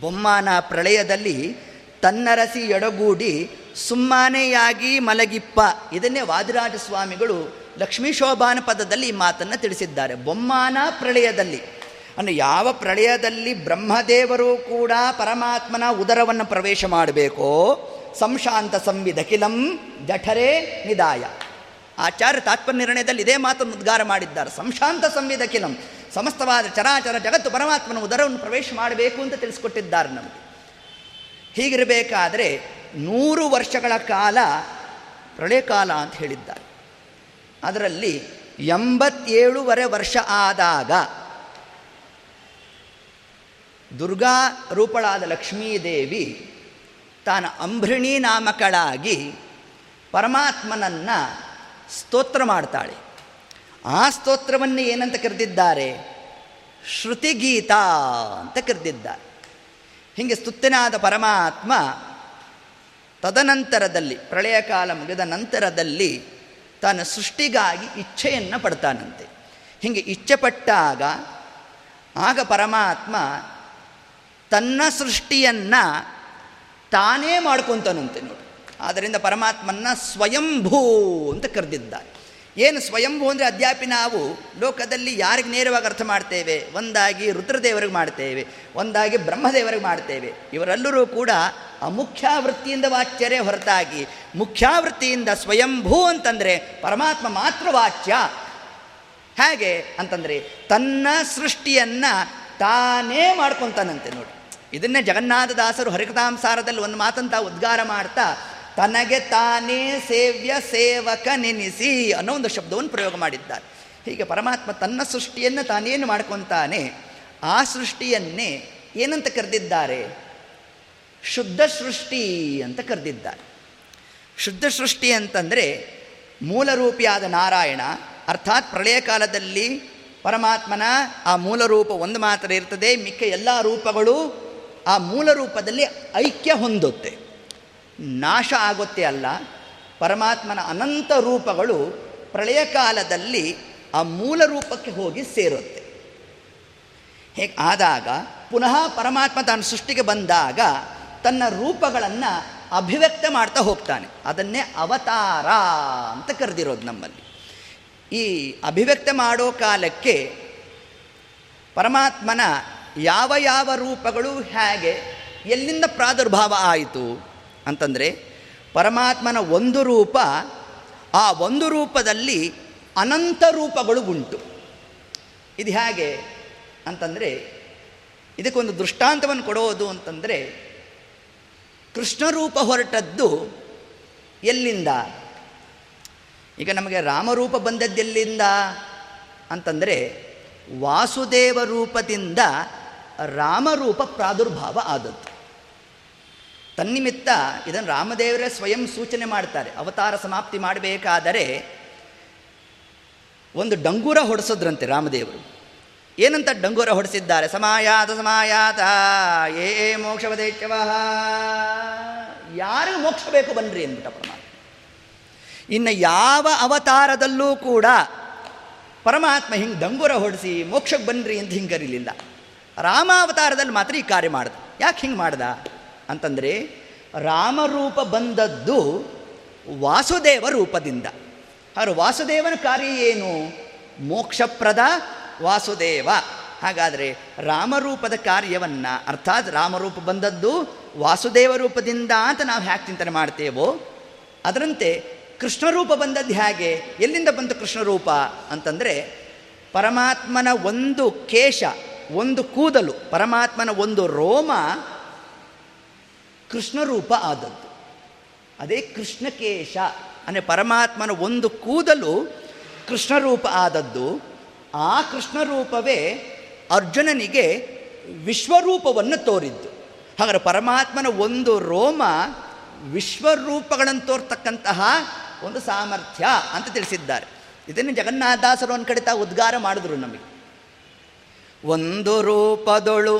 ಬೊಮ್ಮಾನ ಪ್ರಳಯದಲ್ಲಿ ತನ್ನರಸಿ ಎಡಗೂಡಿ ಸುಮ್ಮನೆಯಾಗಿ ಮಲಗಿಪ್ಪ. ಇದನ್ನೇ ವಾದಿರಾಜ ಸ್ವಾಮಿಗಳು ಲಕ್ಷ್ಮೀ ಶೋಭಾನ ಪದದಲ್ಲಿ ಈ ಮಾತನ್ನು ತಿಳಿಸಿದ್ದಾರೆ. ಬೊಮ್ಮಾನ ಪ್ರಳಯದಲ್ಲಿ. ಅಂದರೆ ಯಾವ ಪ್ರಳಯದಲ್ಲಿ ಬ್ರಹ್ಮದೇವರು ಕೂಡ ಪರಮಾತ್ಮನ ಉದರವನ್ನು ಪ್ರವೇಶ ಮಾಡಬೇಕೋ? ಸಂಶಾಂತ ಸಂವಿಧಕಿಲಂ ಜಠರೇ ನಿದಾಯ ಆಚಾರ್ಯ ತಾತ್ಪರ್ಯ ನಿರ್ಣಯದಲ್ಲಿ ಇದೇ ಮಾತನ್ನು ಉದ್ಗಾರ ಮಾಡಿದ್ದಾರೆ. ಸಂಶಾಂತ ಸಂವಿಧಕಿಲಂ ಸಮಸ್ತವಾದ ಚರಾಚರ ಜಗತ್ತು ಪರಮಾತ್ಮನ ಉದರವನ್ನು ಪ್ರವೇಶ ಮಾಡಬೇಕು ಅಂತ ತಿಳಿಸ್ಕೊಟ್ಟಿದ್ದಾರೆ ನಮಗೆ. ಹೀಗಿರಬೇಕಾದರೆ ನೂರು ವರ್ಷಗಳ ಕಾಲ ಪ್ರಳಯಕಾಲ ಅಂತ ಹೇಳಿದ್ದಾರೆ. ಅದರಲ್ಲಿ ಎಂಬತ್ತೇಳುವರೆ ವರ್ಷ ಆದಾಗ ದುರ್ಗಾ ರೂಪಳಾದ ಲಕ್ಷ್ಮೀದೇವಿ ತಾನು ಅಂಬ್ರಿಣಿ ನಾಮಕಳಾಗಿ ಪರಮಾತ್ಮನನ್ನು ಸ್ತೋತ್ರ ಮಾಡ್ತಾಳೆ. ಆ ಸ್ತೋತ್ರವನ್ನು ಏನಂತ ಕರೆದಿದ್ದಾರೆ? ಶ್ರುತಿಗೀತ ಅಂತ ಕರೆದಿದ್ದಾರೆ. ಹೀಗೆ ಸ್ತುತ್ತಿನಾದ ಪರಮಾತ್ಮ ತದನಂತರದಲ್ಲಿ, ಪ್ರಳಯ ಕಾಲ ಮುಗಿದ ನಂತರದಲ್ಲಿ ತನ್ನ ಸೃಷ್ಟಿಗಾಗಿ ಇಚ್ಛೆಯನ್ನು ಪಡ್ತಾನಂತೆ. ಹೀಗೆ ಇಚ್ಛೆ ಪಟ್ಟಾಗ ಆಗ ಪರಮಾತ್ಮ ತನ್ನ ಸೃಷ್ಟಿಯನ್ನು ತಾನೇ ಮಾಡ್ಕೊತಾನಂತೆ ನೋಡಿ. ಆದ್ದರಿಂದ ಪರಮಾತ್ಮನ್ನ ಸ್ವಯಂಭೂ ಅಂತ ಕರೆದಿದ್ದಾರೆ. ಏನು ಸ್ವಯಂಭೂ ಅಂದರೆ ಅದ್ಯಾಪಿ ನಾವು ಲೋಕದಲ್ಲಿ ಯಾರಿಗೆ ನೇರವಾಗಿ ಅರ್ಥ ಮಾಡ್ತೇವೆ? ಒಂದಾಗಿ ರುದ್ರದೇವರಿಗೆ ಮಾಡ್ತೇವೆ, ಒಂದಾಗಿ ಬ್ರಹ್ಮದೇವರಿಗೆ ಮಾಡ್ತೇವೆ. ಇವರೆಲ್ಲರೂ ಕೂಡ ಆ ಅಮುಖ್ಯಾವೃತ್ತಿಯಿಂದ ವಾಚ್ಯರೇ ಹೊರತಾಗಿ, ಮುಖ್ಯಾವೃತ್ತಿಯಿಂದ ಸ್ವಯಂಭೂ ಅಂತಂದರೆ ಪರಮಾತ್ಮ ಮಾತ್ರ ವಾಚ್ಯ. ಹೇಗೆ ಅಂತಂದರೆ ತನ್ನ ಸೃಷ್ಟಿಯನ್ನು ತಾನೇ ಮಾಡ್ಕೊತಾನಂತೆ ನೋಡಿ. ಇದನ್ನೇ ಜಗನ್ನಾಥದಾಸರು ಹರಿಕಥಾಂಸಾರದಲ್ಲಿ ಒಂದು ಮಾತಂತ ಉದ್ಗಾರ ಮಾಡ್ತಾ ತನಗೆ ತಾನೇ ಸೇವ್ಯ ಸೇವಕ ನೆನೆಸಿ ಅನ್ನೋ ಒಂದು ಶಬ್ದವನ್ನು ಪ್ರಯೋಗ ಮಾಡಿದ್ದಾರೆ. ಹೀಗೆ ಪರಮಾತ್ಮ ತನ್ನ ಸೃಷ್ಟಿಯನ್ನು ತಾನೇನು ಮಾಡ್ಕೊತಾನೆ, ಆ ಸೃಷ್ಟಿಯನ್ನೇ ಏನಂತ ಕರೆದಿದ್ದಾರೆ? ಶುದ್ಧ ಸೃಷ್ಟಿ ಅಂತ ಕರೆದಿದ್ದಾರೆ. ಶುದ್ಧ ಸೃಷ್ಟಿ ಅಂತಂದರೆ ಮೂಲರೂಪಿಯಾದ ನಾರಾಯಣ, ಅರ್ಥಾತ್ ಪ್ರಳಯ ಕಾಲದಲ್ಲಿ ಪರಮಾತ್ಮನ ಆ ಮೂಲ ರೂಪ ಒಂದು ಮಾತ್ರ ಇರ್ತದೆ, ಮಿಕ್ಕ ಎಲ್ಲ ರೂಪಗಳು ಆ ಮೂಲ ರೂಪದಲ್ಲಿ ಐಕ್ಯ ಹೊಂದುತ್ತೆ. ನಾಶ ಆಗುತ್ತೆ ಅಲ್ಲ, ಪರಮಾತ್ಮನ ಅನಂತ ರೂಪಗಳು ಪ್ರಳಯ ಕಾಲದಲ್ಲಿ ಆ ಮೂಲ ರೂಪಕ್ಕೆ ಹೋಗಿ ಸೇರುತ್ತೆ. ಹೇಗೆ ಆದಾಗ ಪುನಃ ಪರಮಾತ್ಮ ತಾನು ಸೃಷ್ಟಿಗೆ ಬಂದಾಗ ತನ್ನ ರೂಪಗಳನ್ನು ಅಭಿವ್ಯಕ್ತ ಮಾಡ್ತಾ ಹೋಗ್ತಾನೆ. ಅದನ್ನೇ ಅವತಾರ ಅಂತ ಕರೆದಿರೋದು ನಮ್ಮಲ್ಲಿ. ಈ ಅಭಿವ್ಯಕ್ತ ಮಾಡೋ ಕಾಲಕ್ಕೆ ಪರಮಾತ್ಮನ ಯಾವ ಯಾವ ರೂಪಗಳು ಹೇಗೆ, ಎಲ್ಲಿಂದ ಪ್ರಾದುರ್ಭಾವ ಆಯಿತು ಅಂತಂದರೆ ಪರಮಾತ್ಮನ ಒಂದು ರೂಪ, ಆ ಒಂದು ರೂಪದಲ್ಲಿ ಅನಂತ ರೂಪಗಳು ಉಂಟು. ಇದು ಹೇಗೆ ಅಂತಂದರೆ ಇದಕ್ಕೊಂದು ದೃಷ್ಟಾಂತವನ್ನು ಕೊಡೋದು ಅಂತಂದರೆ ಕೃಷ್ಣ ರೂಪ ಹೊರಟದ್ದು ಎಲ್ಲಿಂದ? ಈಗ ನಮಗೆ ರಾಮರೂಪ ಬಂದದ್ದೆಲ್ಲಿಂದ ಅಂತಂದರೆ ವಾಸುದೇವ ರೂಪದಿಂದ ರಾಮರೂಪ ಪ್ರಾದುರ್ಭಾವ ಆದದ್ದು. ತನ್ನಿಮಿತ್ತ ಇದನ್ನು ರಾಮದೇವರೇ ಸ್ವಯಂ ಸೂಚನೆ ಮಾಡ್ತಾರೆ. ಅವತಾರ ಸಮಾಪ್ತಿ ಮಾಡಬೇಕಾದರೆ ಒಂದು ಡಂಗೂರ ಹೊಡೆಸಿದ್ರಂತೆ ರಾಮದೇವರು. ಏನಂತ ಡಂಗೂರ ಹೊಡೆಸಿದ್ದಾರೆ? ಸಮಾಯಾತ ಸಮಾಯಾತ. ಏ ಮೋಕ್ಷವದೇಚ್ಯವ ಯಾರಿಗೂ ಮೋಕ್ಷ ಬೇಕು ಬನ್ನಿರಿ ಅಂದ್ಬಿಟ್ಟ ಪರಮಾತ್ಮ. ಇನ್ನು ಯಾವ ಅವತಾರದಲ್ಲೂ ಕೂಡ ಪರಮಾತ್ಮ ಹಿಂಗೆ ಡಂಗೂರ ಹೊಡೆಸಿ ಮೋಕ್ಷಕ್ಕೆ ಬನ್ನಿರಿ ಅಂತ ಹಿಂಗೆ ಕರೀಲಿಲ್ಲ ರಾಮಾವತಾರದಲ್ಲಿ ಮಾತ್ರ ಈ ಕಾರ್ಯ ಮಾಡ್ದ. ಯಾಕೆ ಹಿಂಗೆ ಮಾಡ್ದ? ಅಂತಂದರೆ ರಾಮರೂಪ ಬಂದದ್ದು ವಾಸುದೇವ ರೂಪದಿಂದ. ಅವರು ವಾಸುದೇವನ ಕಾರ್ಯ ಏನು? ಮೋಕ್ಷಪ್ರದ ವಾಸುದೇವ. ಹಾಗಾದರೆ ರಾಮರೂಪದ ಕಾರ್ಯವನ್ನು, ಅರ್ಥಾತ್ ರಾಮರೂಪ ಬಂದದ್ದು ವಾಸುದೇವ ರೂಪದಿಂದ ಅಂತ ನಾವು ಹ್ಯಾಕ್ ಚಿಂತನೆ ಮಾಡ್ತೇವೋ, ಅದರಂತೆ ಕೃಷ್ಣರೂಪ ಬಂದದ್ದು ಹೇಗೆ? ಎಲ್ಲಿಂದ ಬಂತು ಕೃಷ್ಣರೂಪ? ಅಂತಂದರೆ ಪರಮಾತ್ಮನ ಒಂದು ಕೇಶ, ಒಂದು ಕೂದಲು, ಪರಮಾತ್ಮನ ಒಂದು ರೋಮ ಕೃಷ್ಣರೂಪ ಆದದ್ದು. ಅದೇ ಕೃಷ್ಣಕೇಶ ಅಂದರೆ ಪರಮಾತ್ಮನ ಒಂದು ಕೂದಲು ಕೃಷ್ಣರೂಪ ಆದದ್ದು. ಆ ಕೃಷ್ಣರೂಪವೇ ಅರ್ಜುನನಿಗೆ ವಿಶ್ವರೂಪವನ್ನು ತೋರಿದ್ದು. ಹಾಗಾದರೆ ಪರಮಾತ್ಮನ ಒಂದು ರೋಮ ವಿಶ್ವರೂಪಗಳನ್ನು ತೋರ್ತಕ್ಕಂತಹ ಒಂದು ಸಾಮರ್ಥ್ಯ ಅಂತ ತಿಳಿಸಿದ್ದಾರೆ. ಇದನ್ನು ಜಗನ್ನಾಥದಾಸರು ಒಂದು ಕಡೆ ತಾವು ಉದ್ಗಾರ ಮಾಡಿದ್ರು ನಮಗೆ. ಒಂದು ರೂಪದೊಳು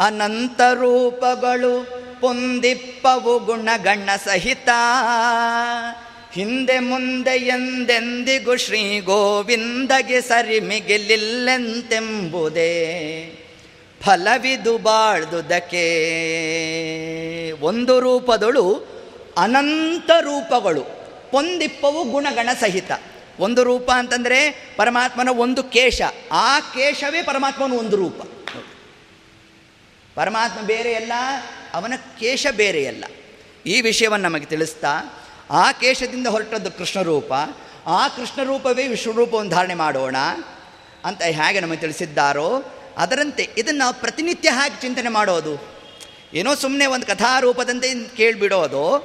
ಅನಂತ ರೂಪಗಳು ಪೊಂದಿಪ್ಪವು ಗುಣಗಣ ಸಹಿತ. ಹಿಂದೆ ಮುಂದೆ ಎಂದೆಂದಿಗೂ ಶ್ರೀ ಗೋವಿಂದಗೆ ಸರಿ ಮಿಗಿಲಿಲ್ಲೆಂತೆಂಬುದೇ ಫಲವಿದು ಬಾಳ್ದುದಕ್ಕೆ. ಒಂದು ರೂಪದಳು ಅನಂತ ರೂಪಗಳು, ಪೊಂದಿಪ್ಪವು ಗುಣಗಣ ಸಹಿತ. ಒಂದು ರೂಪ ಅಂತಂದರೆ ಪರಮಾತ್ಮನ ಒಂದು ಕೇಶ, ಆ ಕೇಶವೇ ಪರಮಾತ್ಮನ ಒಂದು ರೂಪ. ಪರಮಾತ್ಮ ಬೇರೆಯಲ್ಲ ಅವನ ಕೇಶ ಬೇರೆಯಲ್ಲ. ಈ ವಿಷಯವನ್ನು ನಮಗೆ ತಿಳಿಸ್ತಾ, ಆ ಕೇಶದಿಂದ ಹೊರಟದ್ದು ಕೃಷ್ಣರೂಪ, ಆ ಕೃಷ್ಣರೂಪವೇ ವಿಶ್ವರೂಪವನ್ನು ಧಾರಣೆ ಮಾಡೋಣ ಅಂತ ಹೇಗೆ ನಮಗೆ ತಿಳಿಸಿದ್ದಾರೋ, ಅದರಂತೆ ಇದನ್ನು ಪ್ರತಿನಿತ್ಯ ಹೇಗೆ ಚಿಂತನೆ ಮಾಡೋದು? ಏನೋ ಸುಮ್ಮನೆ ಒಂದು ಕಥಾರೂಪದಂತೆ ಕೇಳಿಬಿಡೋದು,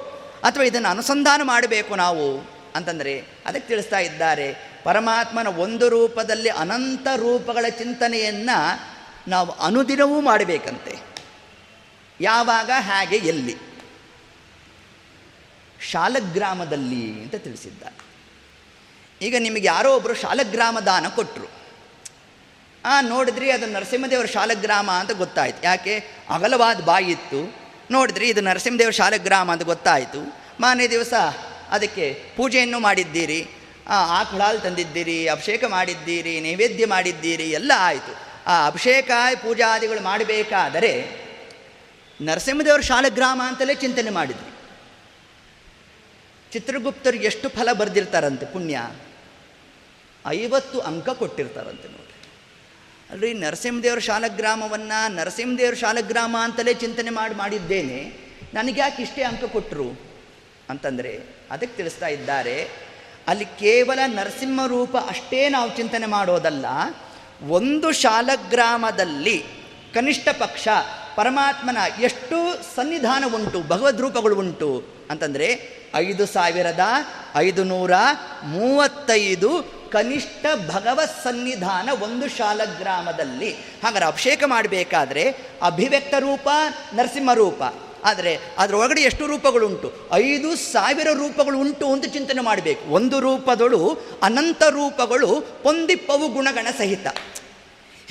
ಅಥವಾ ಇದನ್ನು ಅನುಸಂಧಾನ ಮಾಡಬೇಕು ನಾವು ಅಂತಂದರೆ, ಅದಕ್ಕೆ ತಿಳಿಸ್ತಾ ಇದ್ದಾರೆ, ಪರಮಾತ್ಮನ ಒಂದು ರೂಪದಲ್ಲಿ ಅನಂತ ರೂಪಗಳ ಚಿಂತನೆಯನ್ನು ನಾವು ಅನುದಿನವೂ ಮಾಡಬೇಕಂತೆ. ಯಾವಾಗ, ಹಾಗೆ, ಎಲ್ಲಿ? ಶಾಲಗ್ರಾಮದಲ್ಲಿ ಅಂತ ತಿಳಿಸಿದ್ದ ಈಗ ನಿಮಗೆ ಯಾರೋ ಒಬ್ಬರು ಶಾಲಗ್ರಾಮ ದಾನ ಕೊಟ್ಟರು ಆ, ನೋಡಿದ್ರಿ, ಅದು ನರಸಿಂಹದೇವರ ಶಾಲಗ್ರಾಮ ಅಂತ ಗೊತ್ತಾಯಿತು. ಯಾಕೆ? ಅಗಲವಾದ ಬಾಯಿ ಇತ್ತು. ನೋಡಿದ್ರಿ, ಇದು ನರಸಿಂಹದೇವರ ಶಾಲಗ್ರಾಮ ಅಂತ ಗೊತ್ತಾಯಿತು. ಮಾನೇ ದಿವಸ ಅದಕ್ಕೆ ಪೂಜೆಯನ್ನು ಮಾಡಿದ್ದೀರಿ. ಆ ಹಾಲು ತಂದಿದ್ದೀರಿ, ಅಭಿಷೇಕ ಮಾಡಿದ್ದೀರಿ, ನೈವೇದ್ಯ ಮಾಡಿದ್ದೀರಿ, ಎಲ್ಲ ಆಯಿತು. ಆ, ಅಭಿಷೇಕ, ಪೂಜಾದಿಗಳು ಮಾಡಬೇಕಾದರೆ ನರಸಿಂಹದೇವರ ಶಾಲಗ್ರಾಮ ಅಂತಲೇ ಚಿಂತನೆ ಮಾಡಿದ್ವಿ ಚಿತ್ರಗುಪ್ತರು ಎಷ್ಟು ಫಲ ಬರೆದಿರ್ತಾರಂತೆ ಪುಣ್ಯ? ಐವತ್ತು ಅಂಕ ಕೊಟ್ಟಿರ್ತಾರಂತೆ ನೋಡಿ. ಅಲ್ರಿ ನರಸಿಂಹದೇವರ ಶಾಲಗ್ರಾಮವನ್ನು ನರಸಿಂಹದೇವರ ಶಾಲಗ್ರಾಮ ಅಂತಲೇ ಚಿಂತನೆ ಮಾಡಿ ಮಾಡಿದ್ದೇನೆ ನನಗೆ ಯಾಕೆ ಇಷ್ಟೇ ಅಂಕ ಕೊಟ್ಟರು ಅಂತಂದರೆ, ಅದಕ್ಕೆ ತಿಳಿಸ್ತಾ ಇದ್ದಾರೆ, ಅಲ್ಲಿ ಕೇವಲ ನರಸಿಂಹ ರೂಪ ಅಷ್ಟೇ ನಾವು ಚಿಂತನೆ ಮಾಡೋದಲ್ಲ, ಒಂದು ಶಾಲಗ್ರಾಮದಲ್ಲಿ ಕನಿಷ್ಠ ಪಕ್ಷ ಪರಮಾತ್ಮನ ಎಷ್ಟು ಸನ್ನಿಧಾನ ಉಂಟು ಭಗವದ್ ರೂಪಗಳು ಉಂಟು ಅಂತಂದರೆ ಐದು ಸಾವಿರದ ಐದು ನೂರ ಮೂವತ್ತೈದು ಕನಿಷ್ಠ ಭಗವತ್ ಸನ್ನಿಧಾನ ಒಂದು ಶಾಲಗ್ರಾಮದಲ್ಲಿ ಹಾಗಾದ್ರೆ ಅಭಿಷೇಕ ಮಾಡಬೇಕಾದ್ರೆ ಅಭಿವ್ಯಕ್ತ ರೂಪ, ನರಸಿಂಹ ರೂಪ. ಆದರೆ ಅದರೊಳಗಡೆ ಎಷ್ಟು ರೂಪಗಳುಂಟು? ಐದು ಸಾವಿರ ರೂಪಗಳು ಉಂಟು ಅಂತ ಚಿಂತನೆ ಮಾಡಬೇಕು. ಒಂದು ರೂಪದಳು ಅನಂತ ರೂಪಗಳು, ಪೊಂದಿಪ್ಪವು ಗುಣಗಣ ಸಹಿತ.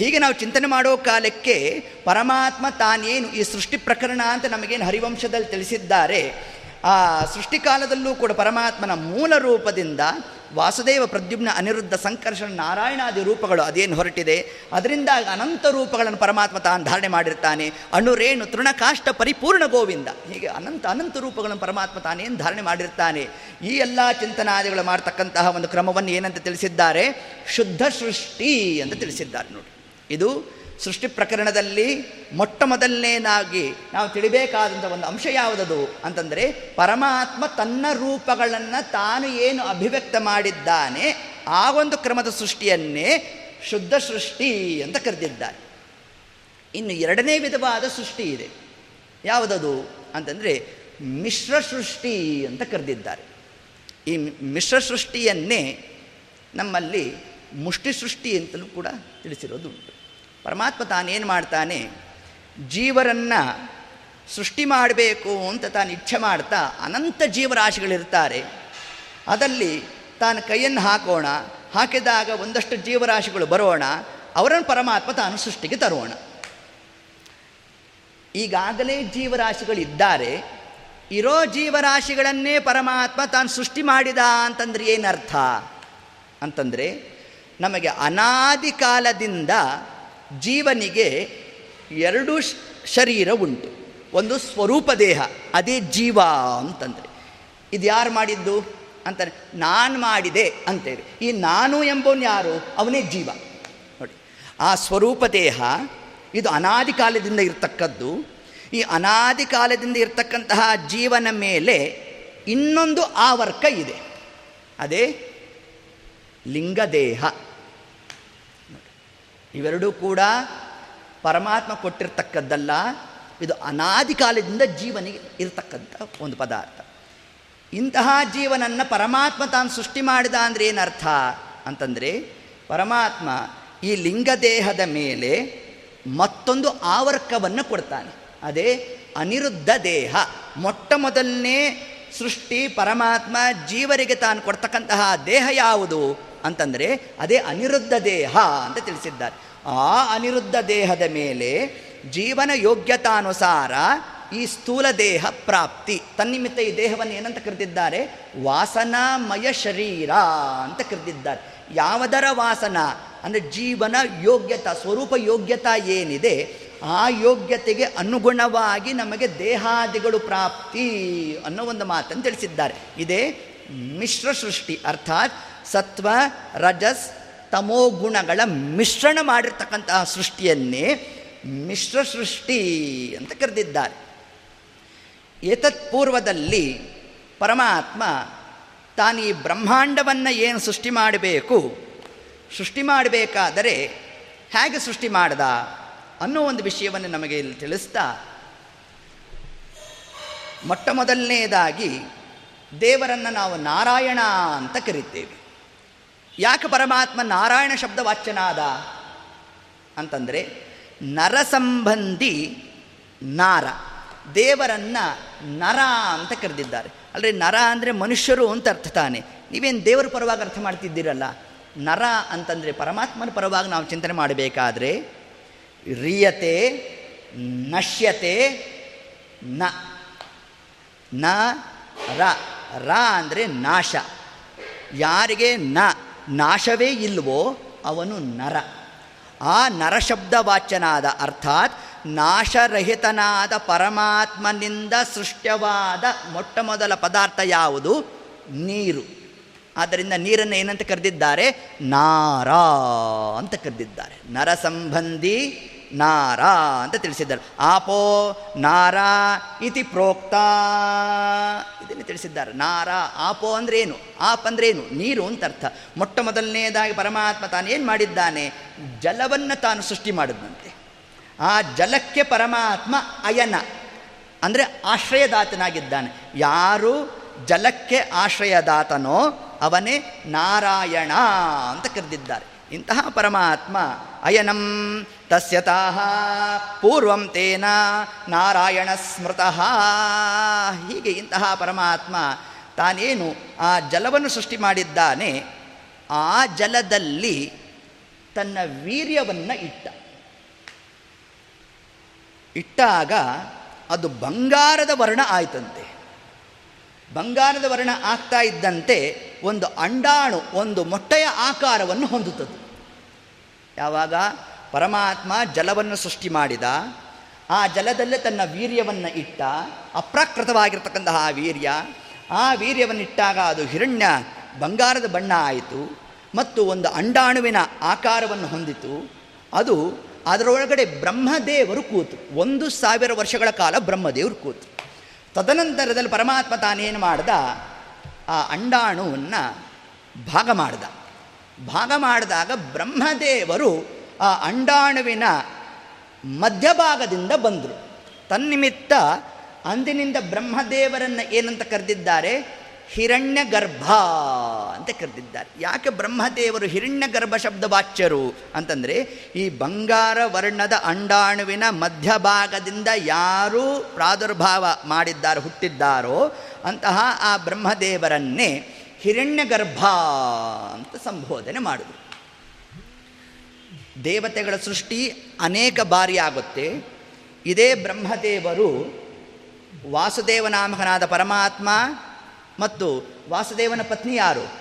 ಹೀಗೆ ನಾವು ಚಿಂತನೆ ಮಾಡೋ ಕಾಲಕ್ಕೆ ಪರಮಾತ್ಮ ತಾನೇನು ಈ ಸೃಷ್ಟಿ ಪ್ರಕರಣ ಅಂತ ನಮಗೇನು ಹರಿವಂಶದಲ್ಲಿ ತಿಳಿಸಿದ್ದಾರೆ, ಆ ಸೃಷ್ಟಿಕಾಲದಲ್ಲೂ ಕೂಡ ಪರಮಾತ್ಮನ ಮೂಲ ರೂಪದಿಂದ ವಾಸುದೇವ ಪ್ರದ್ಯುಮ್ನ ಅನಿರುದ್ಧ ಸಂಕರ್ಷಣ ನಾರಾಯಣಾದಿ ರೂಪಗಳು ಅದೇನು ಹೊರಟಿದೆ ಅದರಿಂದ ಅನಂತ ರೂಪಗಳನ್ನು ಪರಮಾತ್ಮ ತಾನು ಧಾರಣೆ ಮಾಡಿರ್ತಾನೆ, ಅಣುರೇಣು ತೃಣಕಾಷ್ಟ ಪರಿಪೂರ್ಣ ಗೋವಿಂದ, ಹೀಗೆ ಅನಂತ ಅನಂತ ರೂಪಗಳನ್ನು ಪರಮಾತ್ಮ ತಾನೇನು ಧಾರಣೆ ಮಾಡಿರ್ತಾನೆ, ಈ ಎಲ್ಲ ಚಿಂತನಾದಿಗಳು ಮಾಡ್ತಕ್ಕಂತಹ ಒಂದು ಕ್ರಮವನ್ನು ಏನಂತ ತಿಳಿಸಿದ್ದಾರೆ, ಶುದ್ಧ ಸೃಷ್ಟಿ ಅಂತ ತಿಳಿಸಿದ್ದಾರೆ ನೋಡಿ. ಇದು ಸೃಷ್ಟಿ ಪ್ರಕರಣದಲ್ಲಿ ಮೊಟ್ಟ ಮೊದಲನೇನಾಗಿ ನಾವು ತಿಳಿಬೇಕಾದಂಥ ಒಂದು ಅಂಶ ಯಾವುದದು ಅಂತಂದರೆ ಪರಮಾತ್ಮ ತನ್ನ ರೂಪಗಳನ್ನು ತಾನು ಏನು ಅಭಿವ್ಯಕ್ತ ಮಾಡಿದ್ದಾನೆ ಆ ಒಂದು ಕ್ರಮದ ಸೃಷ್ಟಿಯನ್ನೇ ಶುದ್ಧ ಸೃಷ್ಟಿ ಅಂತ ಕರೆದಿದ್ದಾರೆ. ಇನ್ನು ಎರಡನೇ ವಿಧವಾದ ಸೃಷ್ಟಿ ಇದೆ. ಯಾವುದದು ಅಂತಂದರೆ ಮಿಶ್ರ ಸೃಷ್ಟಿ ಅಂತ ಕರೆದಿದ್ದಾರೆ. ಈ ಮಿಶ್ರ ಸೃಷ್ಟಿಯನ್ನೇ ನಮ್ಮಲ್ಲಿ ಮುಷ್ಟಿ ಸೃಷ್ಟಿ ಅಂತಲೂ ಕೂಡ ತಿಳಿಸಿರೋದು ಉಂಟು ಪರಮಾತ್ಮ ತಾನೇನು ಮಾಡ್ತಾನೆ? ಜೀವರನ್ನು ಸೃಷ್ಟಿ ಮಾಡಬೇಕು ಅಂತ ತಾನು ಇಚ್ಛೆ ಮಾಡ್ತಾ ಅನಂತ ಜೀವರಾಶಿಗಳಿರ್ತಾರೆ. ಅದಲ್ಲಿ ತಾನು ಕೈಯನ್ನು ಹಾಕೋಣ, ಹಾಕಿದಾಗ ಒಂದಷ್ಟು ಜೀವರಾಶಿಗಳು ಬರೋಣ, ಅವರನ್ನು ಪರಮಾತ್ಮ ತಾನು ಸೃಷ್ಟಿಗೆ ತರೋಣ. ಈಗಾಗಲೇ ಜೀವರಾಶಿಗಳಿದ್ದಾರೆ. ಇರೋ ಜೀವರಾಶಿಗಳನ್ನೇ ಪರಮಾತ್ಮ ತಾನು ಸೃಷ್ಟಿ ಮಾಡಿದ ಅಂತಂದ್ರೆ ಏನರ್ಥ? ಅಂತಂದರೆ, ನಮಗೆ ಅನಾದಿ ಕಾಲದಿಂದ ಜೀವನಿಗೆ ಎರಡು ಶರೀರ ಉಂಟು. ಒಂದು ಸ್ವರೂಪ ದೇಹ, ಅದೇ ಜೀವ ಅಂತಂದರೆ. ಇದು ಯಾರು ಮಾಡಿದ್ದು? ಅಂತಾರೆ, ನಾನು ಮಾಡಿದೆ ಅಂತೇಳಿ. ಈ ನಾನು ಎಂಬವನು ಯಾರು? ಅವನೇ ಜೀವ. ನೋಡಿ, ಆ ಸ್ವರೂಪ ದೇಹ, ಇದು ಅನಾದಿ ಕಾಲದಿಂದ ಇರತಕ್ಕದ್ದು. ಈ ಅನಾದಿ ಕಾಲದಿಂದ ಇರತಕ್ಕಂತಹ ಜೀವನ ಮೇಲೆ ಇನ್ನೊಂದು ಆವರ್ಕ ಇದೆ. ಅದೇ ಲಿಂಗದೇಹ. ಇವೆರಡೂ ಕೂಡ ಪರಮಾತ್ಮ ಕೊಟ್ಟಿರ್ತಕ್ಕದ್ದಲ್ಲ. ಇದು ಅನಾದಿ ಕಾಲದಿಂದ ಜೀವನಿಗೆ ಇರತಕ್ಕಂಥ ಒಂದು ಪದಾರ್ಥ. ಇಂತಹ ಜೀವನನ್ನು ಪರಮಾತ್ಮ ತಾನು ಸೃಷ್ಟಿ ಮಾಡಿದ ಅಂದರೆ ಏನರ್ಥ ಅಂತಂದರೆ ಪರಮಾತ್ಮ ಈ ಲಿಂಗದೇಹದ ಮೇಲೆ ಮತ್ತೊಂದು ಆವರ್ಕವನ್ನು ಕೊಡ್ತಾನೆ. ಅದೇ ಅನಿರುದ್ಧ ದೇಹ. ಮೊಟ್ಟ ಮೊದಲನೇ ಸೃಷ್ಟಿ ಪರಮಾತ್ಮ ಜೀವರಿಗೆ ತಾನು ಕೊಡ್ತಕ್ಕಂತಹ ದೇಹ ಯಾವುದು? ಅಂತಂದರೆ ಅದೇ ಅನಿರುದ್ಧ ದೇಹ ಅಂತ ತಿಳಿಸಿದ್ದಾರೆ. ಆ ಅನಿರುದ್ಧ ದೇಹದ ಮೇಲೆ ಜೀವನ ಯೋಗ್ಯತಾನುಸಾರ ಈ ಸ್ಥೂಲ ದೇಹ ಪ್ರಾಪ್ತಿ. ತನ್ನಿಮಿತ್ತ ಈ ದೇಹವನ್ನು ಏನಂತ ಕರೆದಿದ್ದಾರೆ? ವಾಸನಾಮಯ ಶರೀರ ಅಂತ ಕರೆದಿದ್ದಾರೆ. ಯಾವುದರ ವಾಸನ? ಅಂದರೆ ಜೀವನ ಯೋಗ್ಯತಾ, ಸ್ವರೂಪ ಯೋಗ್ಯತಾ ಏನಿದೆ, ಆ ಯೋಗ್ಯತೆಗೆ ಅನುಗುಣವಾಗಿ ನಮಗೆ ದೇಹಾದಿಗಳು ಪ್ರಾಪ್ತಿ ಅನ್ನೋ ಒಂದು ಮಾತನ್ನು ತಿಳಿಸಿದ್ದಾರೆ. ಇದೇ ಮಿಶ್ರ ಸೃಷ್ಟಿ. ಅರ್ಥಾತ್ ಸತ್ವ, ರಜಸ್, ತಮೋ ಗುಣಗಳ ಮಿಶ್ರಣ ಮಾಡಿರ್ತಕ್ಕಂತಹ ಸೃಷ್ಟಿಯನ್ನೇ ಮಿಶ್ರ ಸೃಷ್ಟಿ ಅಂತ ಕರೆದಿದ್ದಾರೆ. ಏತತ್ಪೂರ್ವದಲ್ಲಿ ಪರಮಾತ್ಮ ತಾನು ಈ ಬ್ರಹ್ಮಾಂಡವನ್ನು ಏನು ಸೃಷ್ಟಿ ಮಾಡಬೇಕು, ಸೃಷ್ಟಿ ಮಾಡಬೇಕಾದರೆ ಹೇಗೆ ಸೃಷ್ಟಿ ಮಾಡ್ದ ಅನ್ನೋ ಒಂದು ವಿಷಯವನ್ನು ನಮಗೆ ಇಲ್ಲಿ ತಿಳಿಸ್ತಾ, ಮೊಟ್ಟ ಮೊದಲನೇದಾಗಿ ದೇವರನ್ನು ನಾವು ನಾರಾಯಣ ಅಂತ ಕರಿತೇವೆ. ಯಾಕೆ ಪರಮಾತ್ಮ ನಾರಾಯಣ ಶಬ್ದ ವಾಚ್ಯನಾದ ಅಂತಂದರೆ ನರಸಂಬಂಧಿ ನಾರ, ದೇವರನ್ನು ನರ ಅಂತ ಕರೆದಿದ್ದಾರೆ. ಅಲ್ಲರಿ ನರ ಅಂದರೆ ಮನುಷ್ಯರು ಅಂತ ಅರ್ಥ ತಾನೆ. ನೀವೇನು ದೇವರ ಪರವಾಗಿ ಅರ್ಥ ಮಾಡ್ತಿದ್ದೀರಲ್ಲ? ನರ ಅಂತಂದರೆ ಪರಮಾತ್ಮನ ಪರವಾಗಿ ನಾವು ಚಿಂತನೆ ಮಾಡಬೇಕಾದ್ರೆ ರಿಯತೆ, ನಶ್ಯತೆ, ನ ನ, ರ ರ ಅಂದರೆ ನಾಶ. ಯಾರಿಗೆ ನ? ನಾಶವೇ ಇಲ್ವೋ ಅವನು ನರ. ಆ ನರಶಬ್ದ ವಾಚ್ಯನಾದ ಅರ್ಥಾತ್ ನಾಶರಹಿತನಾದ ಪರಮಾತ್ಮನಿಂದ ಸೃಷ್ಟ್ಯವಾದ ಮೊಟ್ಟ ಮೊದಲ ಪದಾರ್ಥ ಯಾವುದು? ನೀರು. ಆದ್ದರಿಂದ ನೀರನ್ನು ಏನಂತ ಕರೆದಿದ್ದಾರೆ? ನಾರ ಅಂತ ಕರೆದಿದ್ದಾರೆ. ನರ ಸಂಬಂಧಿ ನಾರ ಅಂತ ತಿಳಿಸಿದ್ದಾರೆ. ಆಪೋ ನಾರ ಇತಿ ಪ್ರೋಕ್ತ. ಇದನ್ನು ತಿಳಿಸಿದ್ದಾರೆ. ನಾರ, ಆಪೋ ಅಂದ್ರೆ ಏನು ಆಪ್ ಅಂದ್ರೆ ಏನು ನೀರು ಅಂತ ಅರ್ಥ. ಮೊಟ್ಟ ಮೊದಲನೇದಾಗಿ ಪರಮಾತ್ಮ ತಾನು ಏನು ಮಾಡಿದ್ದಾನೆ? ಜಲವನ್ನು ತಾನು ಸೃಷ್ಟಿ ಮಾಡಿದಂತೆ ಆ ಜಲಕ್ಕೆ ಪರಮಾತ್ಮ ಅಯನ, ಅಂದರೆ ಆಶ್ರಯದಾತನಾಗಿದ್ದಾನೆ. ಯಾರು ಜಲಕ್ಕೆ ಆಶ್ರಯದಾತನೋ ಅವನೇ ನಾರಾಯಣ ಅಂತ ಕರೆದಿದ್ದಾರೆ. ಇಂತಹ ಪರಮಾತ್ಮ ಅಯನಂ ತಸ್ಯತಾಹ ಪೂರ್ವಂ ತೇನ ನಾರಾಯಣ ಸ್ಮೃತಃ. ಹೀಗೆ ಇಂತಹ ಪರಮಾತ್ಮ ತಾನೇನು ಆ ಜಲವನ್ನು ಸೃಷ್ಟಿ ಮಾಡಿದ್ದಾನೆ, ಆ ಜಲದಲ್ಲಿ ತನ್ನ ವೀರ್ಯವನ್ನು ಇಟ್ಟ. ಇಟ್ಟಾಗ ಅದು ಬಂಗಾರದ ವರ್ಣ ಆಯ್ತಂತೆ. ಬಂಗಾರದ ವರ್ಣ ಆಗ್ತಾ ಇದ್ದಂತೆ ಒಂದು ಅಂಡಾಣು, ಒಂದು ಮೊಟ್ಟೆಯ ಆಕಾರವನ್ನು ಹೊಂದುತ್ತದೆ. ಯಾವಾಗ? ಪರಮಾತ್ಮ ಜಲವನ್ನು ಸೃಷ್ಟಿ ಮಾಡಿದ, ಆ ಜಲದಲ್ಲೇ ತನ್ನ ವೀರ್ಯವನ್ನು ಇಟ್ಟ, ಅಪ್ರಾಕೃತವಾಗಿರ್ತಕ್ಕಂತಹ ಆ ವೀರ್ಯ, ಆ ವೀರ್ಯವನ್ನಿಟ್ಟಾಗ ಅದು ಹಿರಣ್ಯ ಬಂಗಾರದ ಬಣ್ಣ ಆಯಿತು ಮತ್ತು ಒಂದು ಅಂಡಾಣುವಿನ ಆಕಾರವನ್ನು ಹೊಂದಿತು. ಅದು ಅದರೊಳಗಡೆ ಬ್ರಹ್ಮದೇವರು ಕೂತು, ಒಂದು ಸಾವಿರ ವರ್ಷಗಳ ಕಾಲ ಬ್ರಹ್ಮದೇವರು ಕೂತು. ತದನಂತರದಲ್ಲಿ ಪರಮಾತ್ಮ ತಾನೇನು ಮಾಡ್ದ? ಆ ಅಂಡಾಣುವನ್ನು ಭಾಗ ಮಾಡಿದ. ಭಾಗ ಮಾಡಿದಾಗ ಬ್ರಹ್ಮದೇವರು ಆ ಅಂಡಾಣುವಿನ ಮಧ್ಯಭಾಗದಿಂದ ಬಂದರು. ತನ್ನಿಮಿತ್ತ ಅಂದಿನಿಂದ ಬ್ರಹ್ಮದೇವರನ್ನು ಏನಂತ ಕರೆದಿದ್ದಾರೆ? ಹಿರಣ್ಯ ಗರ್ಭ ಅಂತ ಕರೆದಿದ್ದಾರೆ. ಯಾಕೆ ಬ್ರಹ್ಮದೇವರು ಹಿರಣ್ಯ ಗರ್ಭ ಶಬ್ದ ವಾಚ್ಯರು ಅಂತಂದರೆ, ಈ ಬಂಗಾರ ವರ್ಣದ ಅಂಡಾಣುವಿನ ಮಧ್ಯಭಾಗದಿಂದ ಯಾರು ಪ್ರಾದುರ್ಭಾವ ಮಾಡಿದ್ದಾರೆ, ಹುಟ್ಟಿದ್ದಾರೋ ಅಂತಹ ಆ ಬ್ರಹ್ಮದೇವರನ್ನೇ ಹಿರಣ್ಯ ಗರ್ಭ ಅಂತ ಸಂಬೋಧನೆ ಮಾಡಿದರು ದೇವತೆಗಳ ಸೃಷ್ಟಿ ಅನೇಕ ಬಾರಿ ಆಗುತ್ತೆ. ಇದೇ ಬ್ರಹ್ಮದೇವರು ವಾಸುದೇವನಾಮಕನಾದ ಪರಮಾತ್ಮ ಮತ್ತು ವಾಸುದೇವನ ಪತ್ನಿ ಯಾರು?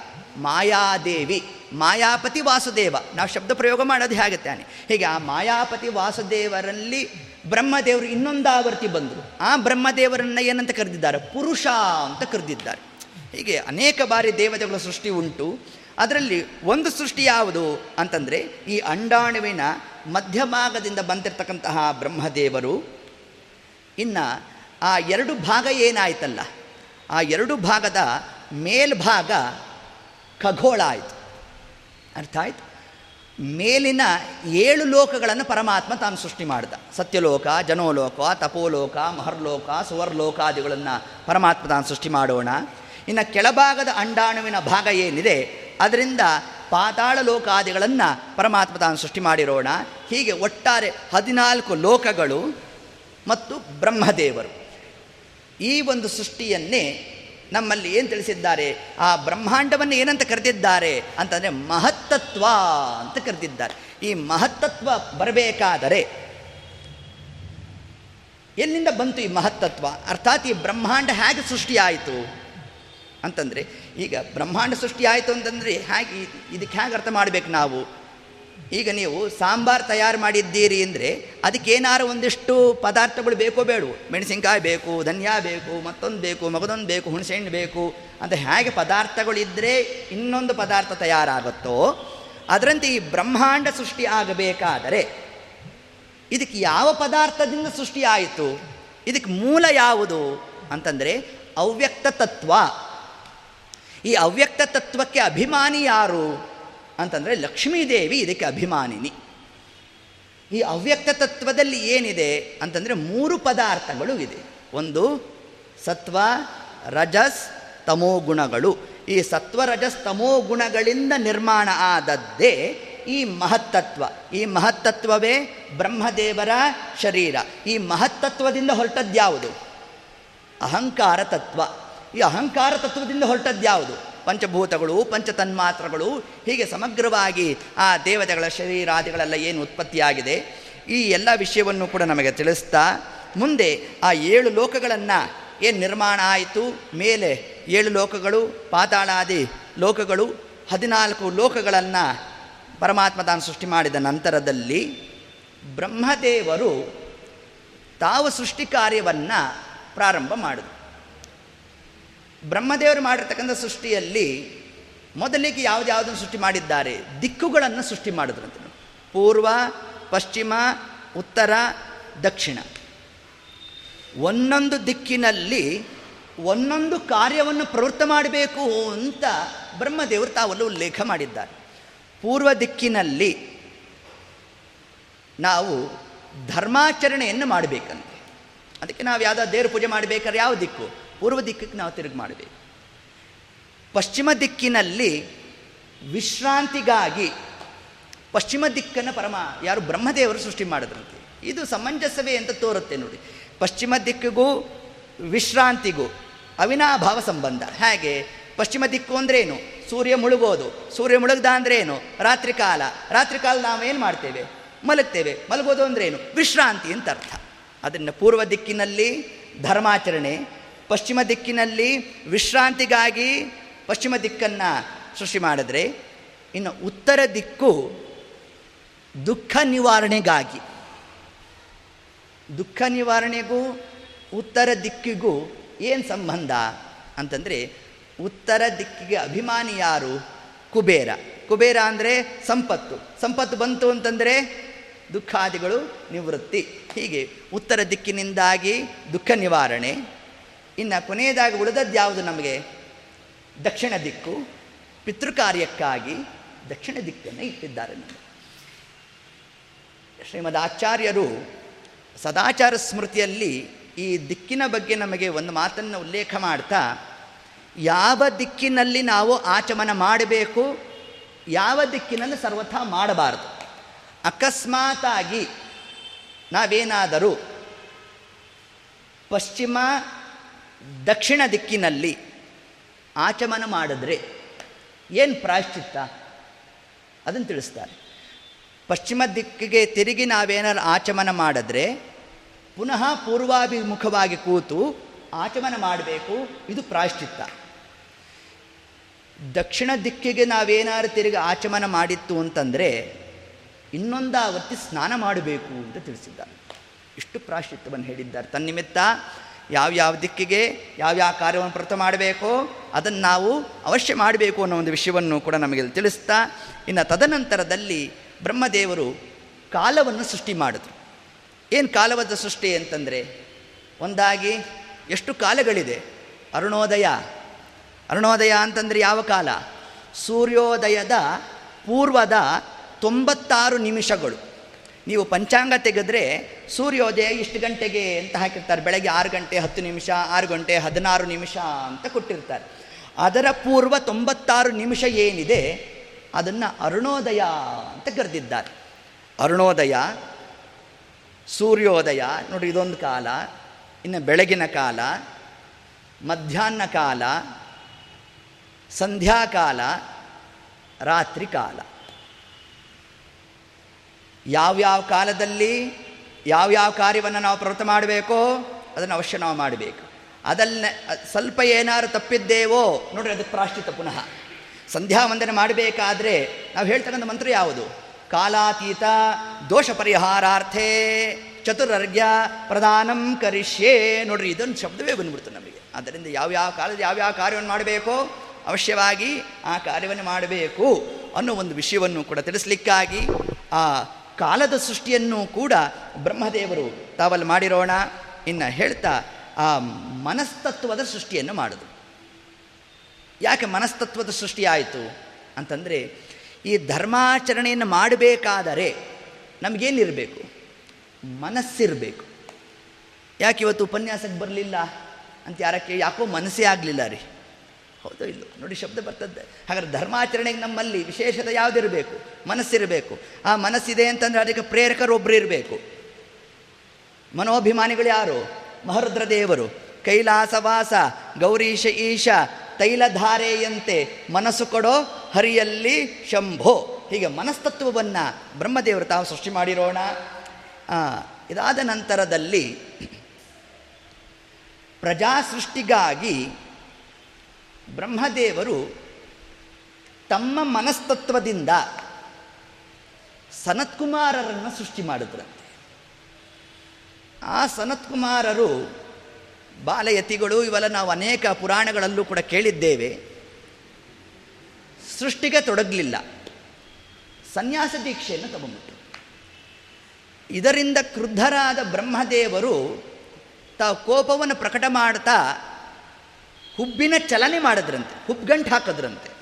ಮಾಯಾದೇವಿ. ಮಾಯಾಪತಿ ವಾಸುದೇವ. ನಾವು ಶಬ್ದ ಪ್ರಯೋಗ ಮಾಡೋದು ಹೇಗೆ ತಾನೆ ಹೀಗೆ ಆ ಮಾಯಾಪತಿ ವಾಸುದೇವರಲ್ಲಿ ಬ್ರಹ್ಮದೇವರು ಇನ್ನೊಂದು ಆವರ್ತಿ ಬಂದರು. ಆ ಬ್ರಹ್ಮದೇವರನ್ನು ಏನಂತ ಕರೆದಿದ್ದಾರೆ? ಪುರುಷ ಅಂತ ಕರೆದಿದ್ದಾರೆ. ಹೀಗೆ ಅನೇಕ ಬಾರಿ ದೇವತೆಗಳ ಸೃಷ್ಟಿ ಉಂಟು. ಅದರಲ್ಲಿ ಒಂದು ಸೃಷ್ಟಿ ಯಾವುದು ಅಂತಂದರೆ, ಈ ಅಂಡಾಣುವಿನ ಮಧ್ಯಭಾಗದಿಂದ ಬಂದಿರತಕ್ಕಂತಹ ಬ್ರಹ್ಮದೇವರು. ಇನ್ನು ಆ ಎರಡು ಭಾಗ ಏನಾಯ್ತಲ್ಲ? ಆ ಎರಡು ಭಾಗದ ಮೇಲ್ಭಾಗ ಖಗೋಳ ಆಯಿತು. ಅರ್ಥ ಆಯ್ತು? ಮೇಲಿನ ಏಳು ಲೋಕಗಳನ್ನು ಪರಮಾತ್ಮ ತಾನು ಸೃಷ್ಟಿ ಮಾಡಿದ. ಸತ್ಯಲೋಕ, ಜನೋಲೋಕ, ತಪೋಲೋಕ, ಮಹರ್ಲೋಕ, ಸುವರ್ಲೋಕಾದಿಗಳನ್ನು ಪರಮಾತ್ಮ ತಾನು ಸೃಷ್ಟಿ ಮಾಡೋಣ. ಇನ್ನು ಕೆಳಭಾಗದ ಅಂಡಾಣುವಿನ ಭಾಗ ಏನಿದೆ, ಅದರಿಂದ ಪಾತಾಳ ಲೋಕಾದಿಗಳನ್ನು ಪರಮಾತ್ಮ ತಾನು ಸೃಷ್ಟಿ ಮಾಡಿರೋಣ. ಹೀಗೆ ಒಟ್ಟಾರೆ ಹದಿನಾಲ್ಕು ಲೋಕಗಳು ಮತ್ತು ಬ್ರಹ್ಮದೇವರು. ಈ ಒಂದು ಸೃಷ್ಟಿಯನ್ನೇ ನಮ್ಮಲ್ಲಿ ಏನು ತಿಳಿಸಿದ್ದಾರೆ? ಆ ಬ್ರಹ್ಮಾಂಡವನ್ನು ಏನಂತ ಕರೆದಿದ್ದಾರೆ? ಅಂತಂದರೆ ಮಹತ್ತತ್ವ ಅಂತ ಕರೆದಿದ್ದಾರೆ. ಈ ಮಹತ್ತತ್ವ ಬರಬೇಕಾದರೆ ಎಲ್ಲಿಂದ ಬಂತು ಈ ಮಹತ್ತತ್ವ? ಅರ್ಥಾತ್ ಈ ಬ್ರಹ್ಮಾಂಡ ಹೇಗೆ ಸೃಷ್ಟಿಯಾಯಿತು? ಅಂತಂದರೆ ಈಗ ಬ್ರಹ್ಮಾಂಡ ಸೃಷ್ಟಿಯಾಯಿತು ಅಂತಂದರೆ ಹೇಗೆ, ಇದಕ್ಕೆ ಹೇಗೆ ಅರ್ಥ ಮಾಡಬೇಕು ನಾವು? ಈಗ ನೀವು ಸಾಂಬಾರು ತಯಾರು ಮಾಡಿದ್ದೀರಿ ಅಂದರೆ ಅದಕ್ಕೆ ಏನಾರು ಒಂದಿಷ್ಟು ಪದಾರ್ಥಗಳು ಬೇಕೋ ಬೇಡವು ಮೆಣಸಿನ್ಕಾಯಿ ಬೇಕು, ಧನ್ಯಾ ಬೇಕು, ಮತ್ತೊಂದು ಬೇಕು, ಮಗದೊಂದು ಬೇಕು, ಹುಣಸೆಹಣ್ಣು ಬೇಕು ಅಂತ ಹೇಗೆ ಪದಾರ್ಥಗಳಿದ್ದರೆ ಇನ್ನೊಂದು ಪದಾರ್ಥ ತಯಾರಾಗುತ್ತೋ ಅದರಂತೆ ಈ ಬ್ರಹ್ಮಾಂಡ ಸೃಷ್ಟಿ ಆಗಬೇಕಾದರೆ ಇದಕ್ಕೆ ಯಾವ ಪದಾರ್ಥದಿಂದ ಸೃಷ್ಟಿಯಾಯಿತು ಇದಕ್ಕೆ ಮೂಲ ಯಾವುದು? ಅಂತಂದರೆ ಅವ್ಯಕ್ತ ತತ್ವ. ಈ ಅವ್ಯಕ್ತ ತತ್ವಕ್ಕೆ ಅಭಿಮಾನಿ ಯಾರು? ಅಂತಂದರೆ ಲಕ್ಷ್ಮೀದೇವಿ ಇದಕ್ಕೆ ಅಭಿಮಾನಿನಿ. ಈ ಅವ್ಯಕ್ತ ತತ್ವದಲ್ಲಿ ಏನಿದೆ ಅಂತಂದರೆ ಮೂರು ಪದಾರ್ಥಗಳು ಇದೆ. ಒಂದು ಸತ್ವ, ರಜಸ್, ತಮೋ ಗುಣಗಳು. ಈ ಸತ್ವ, ರಜಸ್, ತಮೋ ಗುಣಗಳಿಂದ ನಿರ್ಮಾಣ ಆದದ್ದೇ ಈ ಮಹತ್ತತ್ವ. ಈ ಮಹತ್ತತ್ವವೇ ಬ್ರಹ್ಮದೇವರ ಶರೀರ. ಈ ಮಹತ್ತತ್ವದಿಂದ ಹೊರಟದ್ಯಾವುದು? ಅಹಂಕಾರ ತತ್ವ. ಈ ಅಹಂಕಾರ ತತ್ವದಿಂದ ಹೊರಟದ್ಯಾವುದು? ಪಂಚಭೂತಗಳು, ಪಂಚತನ್ಮಾತ್ರಗಳು ಹೀಗೆ ಸಮಗ್ರವಾಗಿ ಆ ದೇವತೆಗಳ ಶರೀರಾದಿಗಳೆಲ್ಲ ಏನು ಉತ್ಪತ್ತಿಯಾಗಿದೆ. ಈ ಎಲ್ಲ ವಿಷಯವನ್ನು ಕೂಡ ನಮಗೆ ತಿಳಿಸ್ತಾ, ಮುಂದೆ ಆ ಏಳು ಲೋಕಗಳನ್ನು ಏನು ನಿರ್ಮಾಣ ಆಯಿತು? ಮೇಲೆ ಏಳು ಲೋಕಗಳು, ಪಾತಾಳಾದಿ ಲೋಕಗಳು, ಹದಿನಾಲ್ಕು ಲೋಕಗಳನ್ನು ಪರಮಾತ್ಮ ತಾನು ಸೃಷ್ಟಿ ಮಾಡಿದ ನಂತರದಲ್ಲಿ ಬ್ರಹ್ಮದೇವರು ತಾವು ಸೃಷ್ಟಿ ಕಾರ್ಯವನ್ನು ಪ್ರಾರಂಭ ಮಾಡಿದ್ರು. ಬ್ರಹ್ಮದೇವರು ಮಾಡಿರ್ತಕ್ಕಂಥ ಸೃಷ್ಟಿಯಲ್ಲಿ ಮೊದಲಿಗೆ ಯಾವುದ್ಯಾವುದನ್ನು ಸೃಷ್ಟಿ ಮಾಡಿದ್ದಾರೆ? ದಿಕ್ಕುಗಳನ್ನು ಸೃಷ್ಟಿ ಮಾಡಿದ್ರಂತೆ. ಪೂರ್ವ, ಪಶ್ಚಿಮ, ಉತ್ತರ, ದಕ್ಷಿಣ. ಒಂದೊಂದು ದಿಕ್ಕಿನಲ್ಲಿ ಒಂದೊಂದು ಕಾರ್ಯವನ್ನು ಪ್ರವೃತ್ತ ಮಾಡಬೇಕು ಅಂತ ಬ್ರಹ್ಮದೇವರು ತಾವಲ್ಲೂ ಉಲ್ಲೇಖ ಮಾಡಿದ್ದಾರೆ. ಪೂರ್ವ ದಿಕ್ಕಿನಲ್ಲಿ ನಾವು ಧರ್ಮಾಚರಣೆಯನ್ನು ಮಾಡಬೇಕಂತೆ. ಅದಕ್ಕೆ ನಾವು ಯಾವುದೋ ದೇವ್ರ ಪೂಜೆ ಮಾಡಬೇಕಾದ್ರೆ ಯಾವ ದಿಕ್ಕು? ಪೂರ್ವ ದಿಕ್ಕಿಗೆ ನಾವು ತಿರುಗಿ ಮಾಡಬೇಕು ಪಶ್ಚಿಮ ದಿಕ್ಕಿನಲ್ಲಿ ವಿಶ್ರಾಂತಿಗಾಗಿ ಪಶ್ಚಿಮ ದಿಕ್ಕನ್ನು ಪರಮ, ಯಾರು ಬ್ರಹ್ಮದೇವರು ಸೃಷ್ಟಿ ಮಾಡಿದ್ರಂತೆ. ಇದು ಸಮಂಜಸವೇ ಅಂತ ತೋರುತ್ತೆ ನೋಡಿ. ಪಶ್ಚಿಮ ದಿಕ್ಕಿಗೂ ವಿಶ್ರಾಂತಿಗೂ ಅವಿನಾಭಾವ ಸಂಬಂಧ. ಹೇಗೆ? ಪಶ್ಚಿಮ ದಿಕ್ಕು ಅಂದ್ರೇನು? ಸೂರ್ಯ ಮುಳುಗೋದು. ಸೂರ್ಯ ಮುಳುಗ್ದ ಅಂದ್ರೇನು? ರಾತ್ರಿ ಕಾಲ. ರಾತ್ರಿ ಕಾಲ ನಾವೇನು ಮಾಡ್ತೇವೆ? ಮಲಗ್ತೇವೆ. ಮಲಗೋದು ಅಂದ್ರೇನು? ವಿಶ್ರಾಂತಿ ಅಂತ ಅರ್ಥ. ಅದನ್ನು ಪೂರ್ವ ದಿಕ್ಕಿನಲ್ಲಿ ಧರ್ಮಾಚರಣೆ ಪಶ್ಚಿಮ ದಿಕ್ಕಿನಲ್ಲಿ ವಿಶ್ರಾಂತಿಗಾಗಿ ಪಶ್ಚಿಮ ದಿಕ್ಕನ್ನು ಸೃಷ್ಟಿ ಮಾಡಿದ್ರೆ, ಇನ್ನು ಉತ್ತರ ದಿಕ್ಕು ದುಃಖ ನಿವಾರಣೆಗಾಗಿ. ದುಃಖ ನಿವಾರಣೆಗೂ ಉತ್ತರ ದಿಕ್ಕಿಗೂ ಏನು ಸಂಬಂಧ ಅಂತಂದರೆ, ಉತ್ತರ ದಿಕ್ಕಿಗೆ ಅಭಿಮಾನಿ ಯಾರು? ಕುಬೇರ. ಕುಬೇರ ಅಂದರೆ ಸಂಪತ್ತು. ಸಂಪತ್ತು ಬಂತು ಅಂತಂದರೆ ದುಃಖಾದಿಗಳು ನಿವೃತ್ತಿ. ಹೀಗೆ ಉತ್ತರ ದಿಕ್ಕಿನಿಂದಾಗಿ ದುಃಖ ನಿವಾರಣೆ ಇನ್ನು ಕೊನೆಯದಾಗಿ ಉಳಿದದ್ದು ಯಾವುದು ನಮಗೆ? ದಕ್ಷಿಣ ದಿಕ್ಕು, ಪಿತೃಕಾರ್ಯಕ್ಕಾಗಿ ದಕ್ಷಿಣ ದಿಕ್ಕನ್ನು ಇಟ್ಟಿದ್ದಾರೆ ನಮಗೆ. ಶ್ರೀಮದ್ ಆಚಾರ್ಯರು ಸದಾಚಾರ ಸ್ಮೃತಿಯಲ್ಲಿ ಈ ದಿಕ್ಕಿನ ಬಗ್ಗೆ ನಮಗೆ ಒಂದು ಮಾತನ್ನು ಉಲ್ಲೇಖ ಮಾಡ್ತಾ, ಯಾವ ದಿಕ್ಕಿನಲ್ಲಿ ನಾವು ಆಚಮನ ಮಾಡಬೇಕು, ಯಾವ ದಿಕ್ಕಿನಲ್ಲಿ ಸರ್ವಥಾ ಮಾಡಬಾರದು. ಅಕಸ್ಮಾತಾಗಿ ನಾವೇನಾದರೂ ಪಶ್ಚಿಮ ದಕ್ಷಿಣ ದಿಕ್ಕಿನಲ್ಲಿ ಆಚಮನ ಮಾಡಿದ್ರೆ ಏನು ಪ್ರಾಯಶ್ಚಿತ್ತ? ಅದನ್ನು ತಿಳಿಸ್ತಾರೆ. ಪಶ್ಚಿಮ ದಿಕ್ಕಿಗೆ ತಿರುಗಿ ನಾವೇನಾದ್ರು ಆಚಮನ ಮಾಡಿದ್ರೆ ಪುನಃ ಪೂರ್ವಾಭಿಮುಖವಾಗಿ ಕೂತು ಆಚಮನ ಮಾಡಬೇಕು, ಇದು ಪ್ರಾಯಶ್ಚಿತ್ತ. ದಕ್ಷಿಣ ದಿಕ್ಕಿಗೆ ನಾವೇನಾದ್ರು ತಿರುಗಿ ಆಚಮನ ಮಾಡಿತ್ತು ಅಂತಂದರೆ ಇನ್ನೊಂದಾವರ್ತಿ ಸ್ನಾನ ಮಾಡಬೇಕು ಅಂತ ತಿಳಿಸಿದ್ದಾರೆ. ಇಷ್ಟು ಪ್ರಾಶ್ಚಿತ್ಯವನ್ನು ಹೇಳಿದ್ದಾರೆ. ತನ್ನಿಮಿತ್ತ ಯಾವ್ಯಾವ ದಿಕ್ಕಿಗೆ ಯಾವ್ಯಾವ ಕಾರ್ಯವನ್ನು ಪ್ರತ ಮಾಡಬೇಕು, ಅದನ್ನು ನಾವು ಅವಶ್ಯ ಮಾಡಬೇಕು ಅನ್ನೋ ಒಂದು ವಿಷಯವನ್ನು ಕೂಡ ನಮಗೆ ತಿಳಿಸ್ತಾ, ಇನ್ನು ತದನಂತರದಲ್ಲಿ ಬ್ರಹ್ಮದೇವರು ಕಾಲವನ್ನು ಸೃಷ್ಟಿ ಮಾಡಿದ್ರು. ಏನು ಕಾಲವದ ಸೃಷ್ಟಿ ಅಂತಂದರೆ, ಒಂದಾಗಿ ಎಷ್ಟು ಕಾಲಗಳಿದೆ? ಅರುಣೋದಯ. ಅರುಣೋದಯ ಅಂತಂದರೆ ಯಾವ ಕಾಲ? ಸೂರ್ಯೋದಯದ ಪೂರ್ವದ ತೊಂಬತ್ತಾರು ನಿಮಿಷಗಳು. ನೀವು ಪಂಚಾಂಗ ತೆಗೆದ್ರೆ ಸೂರ್ಯೋದಯ ಇಷ್ಟು ಗಂಟೆಗೆ ಅಂತ ಹಾಕಿರ್ತಾರೆ. ಬೆಳಗ್ಗೆ ಆರು ಗಂಟೆ ಹತ್ತು ನಿಮಿಷ, ಆರು ಗಂಟೆ ಹದಿನಾರು ನಿಮಿಷ ಅಂತ ಕೊಟ್ಟಿರ್ತಾರೆ. ಅದರ ಪೂರ್ವ ತೊಂಬತ್ತಾರು ನಿಮಿಷ ಏನಿದೆ, ಅದನ್ನು ಅರುಣೋದಯ ಅಂತ ಕರೆದಿದ್ದಾರೆ. ಅರುಣೋದಯ, ಸೂರ್ಯೋದಯ, ನೋಡಿ ಇದೊಂದು ಕಾಲ, ಇನ್ನು ಬೆಳಗಿನ ಕಾಲ, ಮಧ್ಯಾಹ್ನ ಕಾಲ, ಸಂಧ್ಯಾಕಾಲ, ರಾತ್ರಿ ಕಾಲ. ಯಾವ್ಯಾವ ಕಾಲದಲ್ಲಿ ಯಾವ್ಯಾವ ಕಾರ್ಯವನ್ನು ನಾವು ಪ್ರವೃತ್ತ ಮಾಡಬೇಕೋ ಅದನ್ನು ಅವಶ್ಯ ನಾವು ಮಾಡಬೇಕು. ಅದಲ್ಲ ಸ್ವಲ್ಪ ಏನಾದ್ರು ತಪ್ಪಿದ್ದೇವೋ ನೋಡ್ರಿ ಅದಕ್ಕೆ ಪ್ರಾಶ್ಚಿತ ಪುನಃ. ಸಂಧ್ಯಾ ವಂದನೆ ಮಾಡಬೇಕಾದ್ರೆ ನಾವು ಹೇಳ್ತಕ್ಕಂಥ ಮಂತ್ರ ಯಾವುದು? ಕಾಲಾತೀತ ದೋಷ ಪರಿಹಾರಾರ್ಥೇ ಚತುರರ್ಘ್ಯ ಪ್ರದಾನಂ ಕರಿಷ್ಯೇ. ನೋಡ್ರಿ ಇದೊಂದು ಶಬ್ದವೇ ಬಂದ್ಬಿಡ್ತು ನಮಗೆ. ಆದ್ದರಿಂದ ಯಾವ್ಯಾವ ಕಾಲದ ಯಾವ್ಯಾವ ಕಾರ್ಯವನ್ನು ಮಾಡಬೇಕೋ ಅವಶ್ಯವಾಗಿ ಆ ಕಾರ್ಯವನ್ನು ಮಾಡಬೇಕು ಅನ್ನೋ ಒಂದು ವಿಷಯವನ್ನು ಕೂಡ ತಿಳಿಸ್ಲಿಕ್ಕಾಗಿ ಆ ಕಾಲದ ಸೃಷ್ಟಿಯನ್ನು ಕೂಡ ಬ್ರಹ್ಮದೇವರು ತಾವಲ್ಲಿ ಮಾಡಿರೋಣ. ಇನ್ನು ಹೇಳ್ತಾ, ಆ ಮನಸ್ತತ್ವದ ಸೃಷ್ಟಿಯನ್ನು ಮಾಡೋದು. ಯಾಕೆ ಮನಸ್ತತ್ವದ ಸೃಷ್ಟಿ ಆಯಿತು ಅಂತಂದರೆ, ಈ ಧರ್ಮಾಚರಣೆಯನ್ನು ಮಾಡಬೇಕಾದರೆ ನಮಗೇನಿರಬೇಕು? ಮನಸ್ಸಿರಬೇಕು. ಯಾಕೆ ಇವತ್ತು ಉಪನ್ಯಾಸಕ್ಕೆ ಬರಲಿಲ್ಲ ಅಂತ ಯಾರಕ್ಕೆ, ಯಾಕೋ ಮನಸ್ಸೇ ಆಗಲಿಲ್ಲ ರೀ. ಹೌದೋ ಇಲ್ಲ ನೋಡಿ ಶಬ್ದ ಬರ್ತದೆ ಹಾಗಾದ್ರೆ ಧರ್ಮಾಚರಣೆಗೆ ನಮ್ಮಲ್ಲಿ ವಿಶೇಷತೆ ಯಾವುದಿರಬೇಕು? ಮನಸ್ಸಿರಬೇಕು. ಆ ಮನಸ್ಸಿದೆ ಅಂತಂದರೆ ಅದಕ್ಕೆ ಪ್ರೇರಕರು ಒಬ್ಬರು ಇರಬೇಕು. ಮನೋಭಿಮಾನಿಗಳು ಯಾರು? ಮಹರುದ್ರ ದೇವರು. ಕೈಲಾಸವಾಸ, ಗೌರೀಶ ಈಶ, ತೈಲಧಾರೆಯಂತೆ ಮನಸ್ಸು ಕೊಡೋ ಹರಿಯಲ್ಲಿ ಶಂಭೋ. ಹೀಗೆ ಮನಸ್ತತ್ವವನ್ನು ಬ್ರಹ್ಮದೇವರು ತಾವು ಸೃಷ್ಟಿ ಮಾಡಿರೋಣ. ಇದಾದ ನಂತರದಲ್ಲಿ ಪ್ರಜಾ ಸೃಷ್ಟಿಗಾಗಿ ಬ್ರಹ್ಮದೇವರು ತಮ್ಮ ಮನಸ್ತತ್ವದಿಂದ ಸನತ್ಕುಮಾರರನ್ನು ಸೃಷ್ಟಿ ಮಾಡಿದ್ರಂತೆ. ಆ ಸನತ್ಕುಮಾರರು ಬಾಲಯತಿಗಳು, ಇವೆಲ್ಲ ನಾವು ಅನೇಕ ಪುರಾಣಗಳಲ್ಲೂ ಕೂಡ ಕೇಳಿದ್ದೇವೆ. ಸೃಷ್ಟಿಗೆ ತೊಡಗಲಿಲ್ಲ. ಸನ್ಯಾಸ ದೀಕ್ಷೆಯನ್ನು ತಗೊಂಬಿಟ್ರು ಇದರಿಂದ ಕ್ರುದ್ಧರಾದ ಬ್ರಹ್ಮದೇವರು ತಾವು ಕೋಪವನ್ನು ಪ್ರಕಟ ಮಾಡ್ತಾ ಹುಬ್ಬಿನ ಚಲನೆ ಮಾಡಿದ್ರಂತೆ, ಹುಬ್ಗಂಟು ಹಾಕಿದ್ರಂತೆ.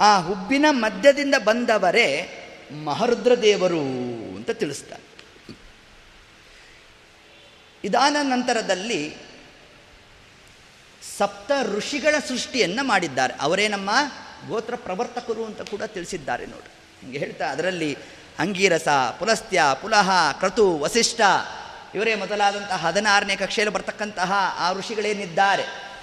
ಆ ಹುಬ್ಬಿನ ಮಧ್ಯದಿಂದ ಬಂದವರೇ ಮಹರುದ್ರ ದೇವರು ಅಂತ ತಿಳಿಸ್ತಾರೆ. ಇದಾದ ನಂತರದಲ್ಲಿ ಸಪ್ತ ಋಷಿಗಳ ಸೃಷ್ಟಿಯನ್ನು ಮಾಡಿದ್ದಾರೆ. ಅವರೇ ನಮ್ಮ ಗೋತ್ರ ಪ್ರವರ್ತಕರು ಅಂತ ಕೂಡ ತಿಳಿಸಿದ್ದಾರೆ ನೋಡಿ. ಹಿಂಗೆ ಹೇಳ್ತಾ ಅದರಲ್ಲಿ ಅಂಗೀರಸ ಪುಲಸ್ತ್ಯ, ಪುಲಹ, ಕ್ರತು, ವಸಿಷ್ಠ, ಇವರೇ ಮೊದಲಾದಂತಹ ಹದಿನಾರನೇ ಕಕ್ಷೆಯಲ್ಲಿ ಬರ್ತಕ್ಕಂತಹ ಆ ಋಷಿಗಳೇನಿದ್ದಾರೆ?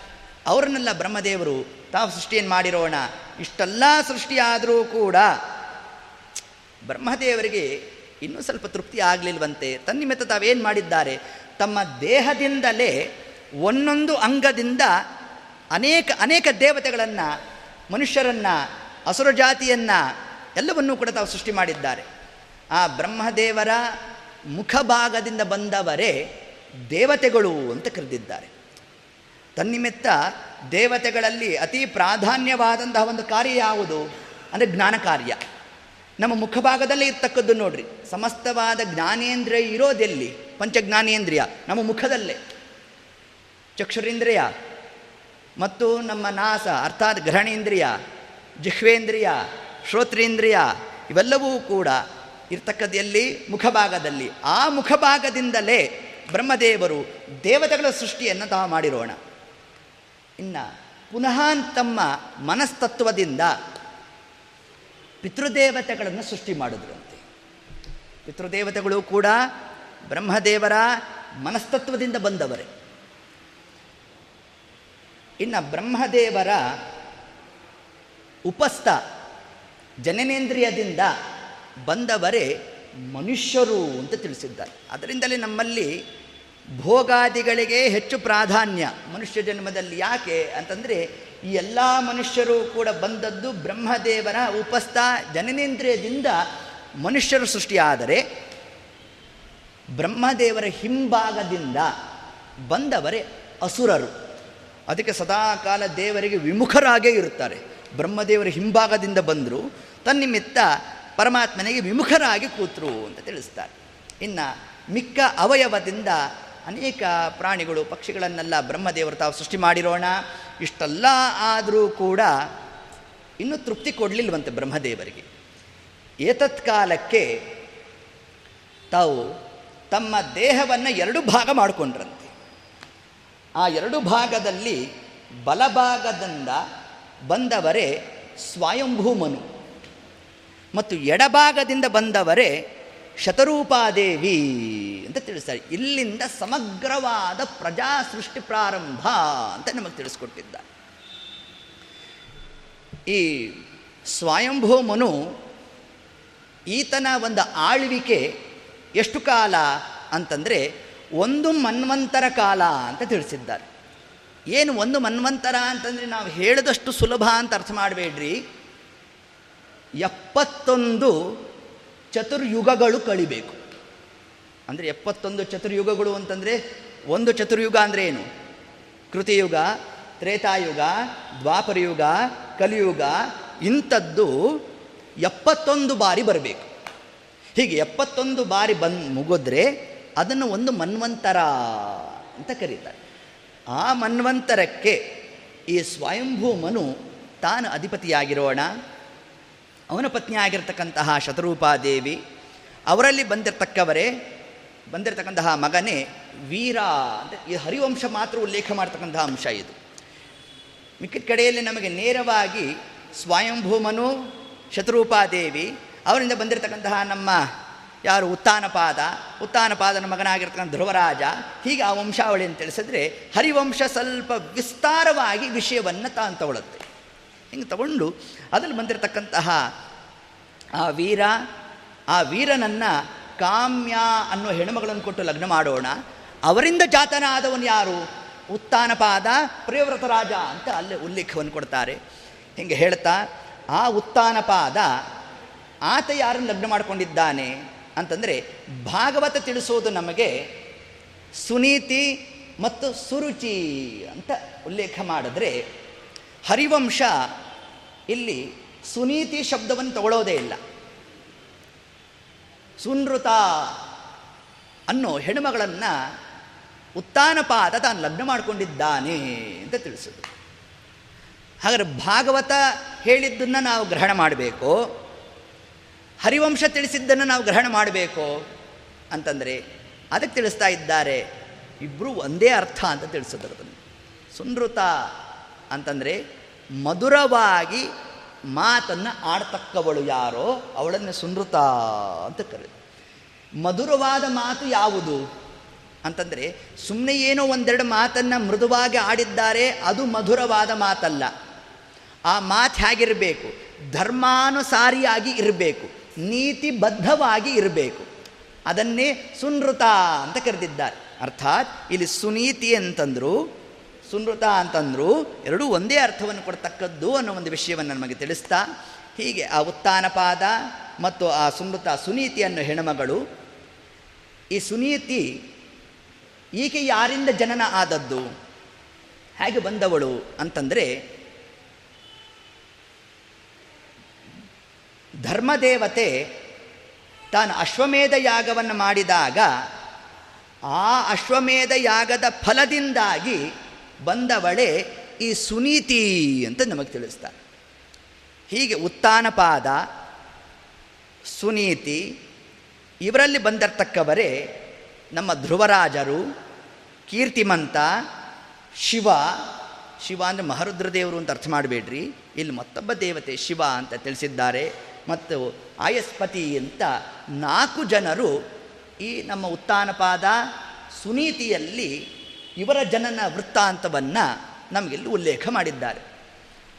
ಅವರನ್ನೆಲ್ಲ ಬ್ರಹ್ಮದೇವರು ತಾವು ಸೃಷ್ಟಿಯನ್ನು ಮಾಡಿರೋಣ. ಇಷ್ಟೆಲ್ಲ ಸೃಷ್ಟಿಯಾದರೂ ಕೂಡ ಬ್ರಹ್ಮದೇವರಿಗೆ ಇನ್ನೂ ಸ್ವಲ್ಪ ತೃಪ್ತಿ ಆಗಲಿಲ್ವಂತೆ. ತನ್ನಿಮಿತ್ತ ತಾವೇನು ಮಾಡಿದ್ದಾರೆ? ತಮ್ಮ ದೇಹದಿಂದಲೇ ಒಂದೊಂದು ಅಂಗದಿಂದ ಅನೇಕ ಅನೇಕ ದೇವತೆಗಳನ್ನು, ಮನುಷ್ಯರನ್ನು ಅಸುರ ಜಾತಿಯನ್ನು ಎಲ್ಲವನ್ನೂ ಕೂಡ ತಾವು ಸೃಷ್ಟಿ ಮಾಡಿದ್ದಾರೆ. ಆ ಬ್ರಹ್ಮದೇವರ ಮುಖಭಾಗದಿಂದ ಬಂದವರೇ ದೇವತೆಗಳು ಅಂತ ಕರೆದಿದ್ದಾರೆ. ತನ್ನಿಮಿತ್ತ ದೇವತೆಗಳಲ್ಲಿ ಅತಿ ಪ್ರಾಧಾನ್ಯವಾದಂತಹ ಒಂದು ಕಾರ್ಯ ಯಾವುದು? ಅಂದರೆ ಜ್ಞಾನ ಕಾರ್ಯ. ನಮ್ಮ ಮುಖಭಾಗದಲ್ಲಿ ಇರ್ತಕ್ಕದ್ದು ನೋಡ್ರಿ, ಸಮಸ್ತವಾದ ಜ್ಞಾನೇಂದ್ರಿಯ ಇರೋದೆಲ್ಲಿ? ಪಂಚಜ್ಞಾನೇಂದ್ರಿಯ, ನಮ್ಮ ಮುಖದಲ್ಲೇ. ಚಕ್ಷುರೇಂದ್ರಿಯ ಮತ್ತು ನಮ್ಮ ನಾಸ, ಅರ್ಥಾತ್ ಗ್ರಹಣೇಂದ್ರಿಯ, ಜಿಹ್ವೇಂದ್ರಿಯ, ಶ್ರೋತ್ರೇಂದ್ರಿಯ, ಇವೆಲ್ಲವೂ ಕೂಡ ಇರ್ತಕ್ಕದ್ದು ಎಲ್ಲಿ ಮುಖಭಾಗದಲ್ಲಿ ಆ ಮುಖಭಾಗದಿಂದಲೇ ಬ್ರಹ್ಮದೇವರು ದೇವತೆಗಳ ಸೃಷ್ಟಿಯನ್ನು ತಾವು ಮಾಡಿರೋಣ. ಇನ್ನು ಪುನಃ ತಮ್ಮ ಮನಸ್ತತ್ವದಿಂದ ಪಿತೃದೇವತೆಗಳನ್ನು ಸೃಷ್ಟಿ ಮಾಡಿದ್ರಂತೆ. ಪಿತೃದೇವತೆಗಳು ಕೂಡ ಬ್ರಹ್ಮದೇವರ ಮನಸ್ತತ್ವದಿಂದ ಬಂದವರೇ. ಇನ್ನು ಬ್ರಹ್ಮದೇವರ ಉಪಸ್ಥ ಜನನೇಂದ್ರಿಯದಿಂದ ಬಂದವರೇ ಮನುಷ್ಯರು ಅಂತ ತಿಳಿಸಿದ್ದಾರೆ. ಅದರಿಂದಲೇ ನಮ್ಮಲ್ಲಿ ಭೋಗಾದಿಗಳಿಗೆ ಹೆಚ್ಚು ಪ್ರಾಧಾನ್ಯ ಮನುಷ್ಯ ಜನ್ಮದಲ್ಲಿ ಯಾಕೆ ಅಂತಂದರೆ ಈ ಎಲ್ಲ ಮನುಷ್ಯರು ಕೂಡ ಬಂದದ್ದು ಬ್ರಹ್ಮದೇವರ ಉಪಸ್ಥ ಜನನೇಂದ್ರಿಯದಿಂದ ಮನುಷ್ಯರು ಸೃಷ್ಟಿಯಾದರೆ ಬ್ರಹ್ಮದೇವರ ಹಿಂಭಾಗದಿಂದ ಬಂದವರೇ ಅಸುರರು. ಅದಕ್ಕೆ ಸದಾಕಾಲ ದೇವರಿಗೆ ವಿಮುಖರಾಗೇ ಇರುತ್ತಾರೆ. ಬ್ರಹ್ಮದೇವರ ಹಿಂಭಾಗದಿಂದ ಬಂದರು, ತನ್ನಿಮಿತ್ತ ಪರಮಾತ್ಮನಿಗೆ ವಿಮುಖರಾಗಿ ಕೂತರು ಅಂತ ತಿಳಿಸ್ತಾರೆ. ಇನ್ನು ಮಿಕ್ಕ ಅವಯವದಿಂದ ಅನೇಕ ಪ್ರಾಣಿಗಳು, ಪಕ್ಷಿಗಳನ್ನೆಲ್ಲ ಬ್ರಹ್ಮದೇವರು ತಾವು ಸೃಷ್ಟಿ ಮಾಡಿರೋಣ. ಇಷ್ಟೆಲ್ಲ ಆದರೂ ಕೂಡ ಇನ್ನೂ ತೃಪ್ತಿ ಕೊಡಲಿಲ್ವಂತೆ ಬ್ರಹ್ಮದೇವರಿಗೆ. ಏತತ್ಕಾಲಕ್ಕೆ ತಾವು ತಮ್ಮ ದೇಹವನ್ನು ಎರಡು ಭಾಗ ಮಾಡಿಕೊಂಡ್ರಂತೆ. ಆ ಎರಡು ಭಾಗದಲ್ಲಿ ಬಲಭಾಗದಿಂದ ಬಂದವರೇ ಸ್ವಯಂಭೂಮನು. ಮತ್ತು ಎಡಭಾಗದಿಂದ ಬಂದವರೇ ಶತರೂಪಾದೇವಿ ಅಂತ ತಿಳಿಸ್ತಾರೆ. ಇಲ್ಲಿಂದ ಸಮಗ್ರವಾದ ಪ್ರಜಾ ಸೃಷ್ಟಿ ಪ್ರಾರಂಭ ಅಂತ ನಮಗೆ ತಿಳಿಸ್ಕೊಟ್ಟಿದ್ದಾರೆ ಈ ಸ್ವಯಂಭೂಮನು ಈತನ ಒಂದು ಆಳ್ವಿಕೆ ಎಷ್ಟು ಕಾಲ ಅಂತಂದರೆ ಒಂದು ಮನ್ವಂತರ ಕಾಲ ಅಂತ ತಿಳಿಸಿದ್ದಾರೆ. ಏನು ಒಂದು ಮನ್ವಂತರ ಅಂತಂದರೆ ನಾವು ಹೇಳಿದಷ್ಟು ಸುಲಭ ಅಂತ ಅರ್ಥ ಮಾಡಬೇಡ್ರಿ. ಎಪ್ಪತ್ತೊಂದು ಚತುರ್ಯುಗಗಳು ಕಳಿಬೇಕು. ಅಂದರೆ ಎಪ್ಪತ್ತೊಂದು ಚತುರ್ಯುಗಗಳು ಅಂತಂದರೆ ಒಂದು ಚತುರ್ಯುಗ ಅಂದರೆ ಏನು? ಕೃತಿಯುಗ, ತ್ರೇತಾಯುಗ, ದ್ವಾಪರಯುಗ, ಕಲಿಯುಗ, ಇಂಥದ್ದು ಎಪ್ಪತ್ತೊಂದು ಬಾರಿ ಬರಬೇಕು. ಹೀಗೆ ಎಪ್ಪತ್ತೊಂದು ಬಾರಿ ಬಂದು ಮುಗಿದ್ರೆ ಅದನ್ನು ಒಂದು ಮನ್ವಂತರ ಅಂತ ಕರೀತಾರೆ. ಆ ಮನ್ವಂತರಕ್ಕೆ ಈ ಸ್ವಯಂಭೂಮನು ತಾನು ಅಧಿಪತಿಯಾಗಿರೋಣ. ಅವನ ಪತ್ನಿ ಆಗಿರ್ತಕ್ಕಂತಹ ಶತರೂಪಾದೇವಿ ಅವರಲ್ಲಿ ಬಂದಿರತಕ್ಕವರೇ, ಬಂದಿರತಕ್ಕಂತಹ ಮಗನೇ ವೀರ ಅಂತ ಈ ಹರಿವಂಶ ಮಾತ್ರ ಉಲ್ಲೇಖ ಮಾಡ್ತಕ್ಕಂತಹ ಅಂಶ ಇದು. ಮಿಕ್ಕಿದ ಕಡೆಯಲ್ಲಿ ನಮಗೆ ನೇರವಾಗಿ ಸ್ವಯಂಭೂಮನು ಶತರೂಪಾದೇವಿ ಅವರಿಂದ ಬಂದಿರತಕ್ಕಂತಹ ನಮ್ಮ ಯಾರು ಉತ್ತಾನಪಾದ, ಉತ್ತಾನಪಾದನ ಮಗನಾಗಿರ್ತಕ್ಕಂಥ ಧ್ರುವರಾಜ ಹೀಗೆ ಆ ವಂಶಾವಳಿಯನ್ನು ತಿಳಿಸಿದ್ರೆ ಹರಿವಂಶ ಸ್ವಲ್ಪ ವಿಸ್ತಾರವಾಗಿ ವಿಷಯವನ್ನು ತಾನು ಹಿಂಗೆ ತಗೊಂಡು ಅದರಲ್ಲಿ ಬಂದಿರತಕ್ಕಂತಹ ಆ ವೀರ, ಆ ವೀರನನ್ನು ಕಾಮ್ಯ ಅನ್ನೋ ಹೆಣ್ಣುಮಗಳನ್ನು ಕೊಟ್ಟು ಲಗ್ನ ಮಾಡೋಣ. ಅವರಿಂದ ಜಾತನಾದವನು ಯಾರು? ಉತ್ತಾನಪಾದ, ಪ್ರಿಯವ್ರತ ರಾಜ ಅಂತ ಅಲ್ಲಿ ಉಲ್ಲೇಖವನ್ನು ಕೊಡ್ತಾರೆ. ಹಿಂಗೆ ಹೇಳ್ತಾ, ಆ ಉತ್ತಾನಪಾದ ಆತ ಯಾರನ್ನು ಲಗ್ನ ಮಾಡಿಕೊಂಡಿದ್ದಾನೆ ಅಂತಂದರೆ ಭಾಗವತ ತಿಳಿಸೋದು ನಮಗೆ ಸುನೀತಿ ಮತ್ತು ಸುರುಚಿ ಅಂತ ಉಲ್ಲೇಖ ಮಾಡಿದ್ರೆ ಹರಿವಂಶ ಇಲ್ಲಿ ಸುನೀತಿ ಶಬ್ದವನ್ನು ತಗೊಳ್ಳೋದೇ ಇಲ್ಲ. ಸುನೃತ ಅನ್ನೋ ಹೆಣ್ಮಗಳನ್ನು ಉತ್ತಾನಪಾದ ತಾನು ಲಗ್ನ ಮಾಡಿಕೊಂಡಿದ್ದಾನೆ ಅಂತ ತಿಳಿಸೋದು. ಹಾಗಾದ್ರೆ ಭಾಗವತ ಹೇಳಿದ್ದನ್ನು ನಾವು ಗ್ರಹಣ ಮಾಡಬೇಕು, ಹರಿವಂಶ ತಿಳಿಸಿದ್ದನ್ನು ನಾವು ಗ್ರಹಣ ಮಾಡಬೇಕು ಅಂತಂದರೆ ಅದಕ್ಕೆ ತಿಳಿಸ್ತಾ ಇದ್ದಾರೆ ಇಬ್ಬರು ಒಂದೇ ಅರ್ಥ ಅಂತ ತಿಳಿಸಿದ್ರು ಅದನ್ನು ಸುನೃತ ಅಂತಂದರೆ ಮಧುರವಾಗಿ ಮಾತನ್ನು ಆಡ್ತಕ್ಕವಳು ಯಾರೋ ಅವಳನ್ನು ಸುನೃತ ಅಂತ ಕರೆ. ಮಧುರವಾದ ಮಾತು ಯಾವುದು? ಅಂತಂದರೆ ಸುಮ್ಮನೆ ಏನೋ ಒಂದೆರಡು ಮಾತನ್ನು ಮೃದುವಾಗಿ ಆಡಿದ್ದಾರೆ, ಅದು ಮಧುರವಾದ ಮಾತಲ್ಲ. ಆ ಮಾತು ಹೇಗಿರಬೇಕು? ಧರ್ಮಾನುಸಾರಿಯಾಗಿ ಇರಬೇಕು, ನೀತಿಬದ್ಧವಾಗಿ ಇರಬೇಕು. ಅದನ್ನೇ ಸುನೃತ ಅಂತ ಕರೆದಿದ್ದಾರೆ. ಅರ್ಥಾತ್, ಇಲ್ಲಿ ಸುನೀತಿ ಅಂತಂದರು ಸುನೃತ ಅಂತಂದರು, ಎರಡೂ ಒಂದೇ ಅರ್ಥವನ್ನು ಕೊಡ್ತಕ್ಕದ್ದು ಅನ್ನೋ ಒಂದು ವಿಷಯವನ್ನು ನಮಗೆ ತಿಳಿಸ್ತಾ, ಹೀಗೆ ಆ ಉತ್ತಾನಪಾದ ಮತ್ತು ಆ ಸುನೃತ ಸುನೀತಿ ಅನ್ನೋ ಹೆಣ್ಮಗಳು, ಈ ಸುನೀತಿ ಈಕೆ ಯಾರಿಂದ ಜನನ ಆದದ್ದು, ಹೇಗೆ ಬಂದವಳು ಅಂತಂದರೆ, ಧರ್ಮದೇವತೆ ತಾನು ಅಶ್ವಮೇಧ ಯಾಗವನ್ನು ಮಾಡಿದಾಗ, ಆ ಅಶ್ವಮೇಧ ಯಾಗದ ಫಲದಿಂದಾಗಿ ಬಂದವಳೆ ಈ ಸುನೀತಿ ಅಂತ ನಮಗೆ ತಿಳಿಸ್ತಾರೆ ಹೀಗೆ ಉತ್ತಾನಪಾದ, ಸುನೀತಿ, ಇವರಲ್ಲಿ ಬಂದಿರತಕ್ಕವರೇ ನಮ್ಮ ಧ್ರುವರಾಜರು, ಕೀರ್ತಿಮಂತ, ಶಿವ ಶಿವ ಅಂದರೆ ಮಹರುದ್ರದೇವರು ಅಂತ ಅರ್ಥ ಮಾಡಬೇಡ್ರಿ. ಇಲ್ಲಿ ಮತ್ತೊಬ್ಬ ದೇವತೆ ಶಿವ ಅಂತ ತಿಳಿಸಿದ್ದಾರೆ. ಮತ್ತು ಆಯಸ್ಪತಿ ಅಂತ ನಾಲ್ಕು ಜನರು ಈ ನಮ್ಮ ಉತ್ತಾನಪಾದ, ಸುನೀತಿಯಲ್ಲಿ ಇವರ ಜನನ ವೃತ್ತಾಂತವನ್ನು ನಮಗಿಲ್ಲಿ ಉಲ್ಲೇಖ ಮಾಡಿದ್ದಾರೆ.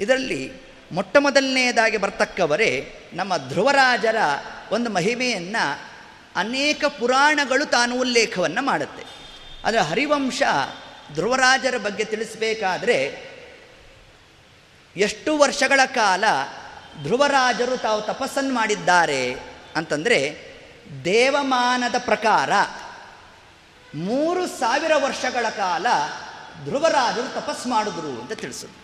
ಇದರಲ್ಲಿ ಮೊಟ್ಟ ಮೊದಲನೆಯದಾಗಿ ಬರ್ತಕ್ಕವರೇ ನಮ್ಮ ಧ್ರುವರಾಜರ ಒಂದು ಮಹಿಮೆಯನ್ನು ಅನೇಕ ಪುರಾಣಗಳು ತಾನು ಉಲ್ಲೇಖವನ್ನು ಮಾಡುತ್ತೆ. ಅದರ ಹರಿವಂಶ ಧ್ರುವರಾಜರ ಬಗ್ಗೆ ತಿಳಿಸಬೇಕಾದರೆ ಎಷ್ಟು ವರ್ಷಗಳ ಕಾಲ ಧ್ರುವರಾಜರು ತಾವು ತಪಸ್ಸನ್ನು ಮಾಡಿದ್ದಾರೆ ಅಂತಂದರೆ ದೇವಮಾನದ ಪ್ರಕಾರ ಮೂರು ಸಾವಿರ ವರ್ಷಗಳ ಕಾಲ ಧ್ರುವರಾಜರು ತಪಸ್ಸು ಮಾಡಿದ್ರು ಅಂತ ತಿಳಿಸಿದ್ರು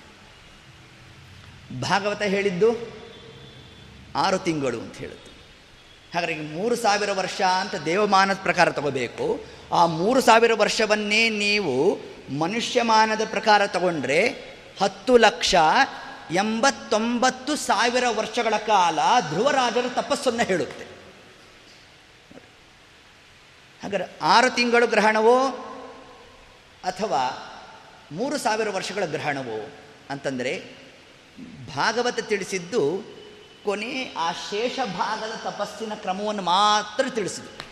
ಭಾಗವತ ಹೇಳಿದ್ದು ಆರು ತಿಂಗಳು ಅಂತ ಹೇಳುತ್ತೆ. ಹಾಗಾಗಿ ಮೂರು ಸಾವಿರ ವರ್ಷ ಅಂತ ದೇವಮಾನದ ಪ್ರಕಾರ ತಗೋಬೇಕು. ಆ ಮೂರು ಸಾವಿರ ವರ್ಷವನ್ನೇ ನೀವು ಮನುಷ್ಯಮಾನದ ಪ್ರಕಾರ ತಗೊಂಡ್ರೆ ಹತ್ತು ಲಕ್ಷ ಎಂಬತ್ತೊಂಬತ್ತು ಸಾವಿರ ವರ್ಷಗಳ ಕಾಲ ಧ್ರುವರಾಜರ ತಪಸ್ಸನ್ನು ಹೇಳುತ್ತೆ. ಹಾಗಾದ್ರೆ ಆರು ತಿಂಗಳು ಗ್ರಹಣವೋ ಅಥವಾ ಮೂರು ಸಾವಿರ ವರ್ಷಗಳ ಗ್ರಹಣವೋ ಅಂತಂದರೆ ಭಾಗವತ ತಿಳಿಸಿದ್ದು ಕೊನೆ ಆ ಶೇಷ ಭಾಗದ ತಪಸ್ಸಿನ ಕ್ರಮವನ್ನು ಮಾತ್ರ ತಿಳಿಸಿದ್ರು.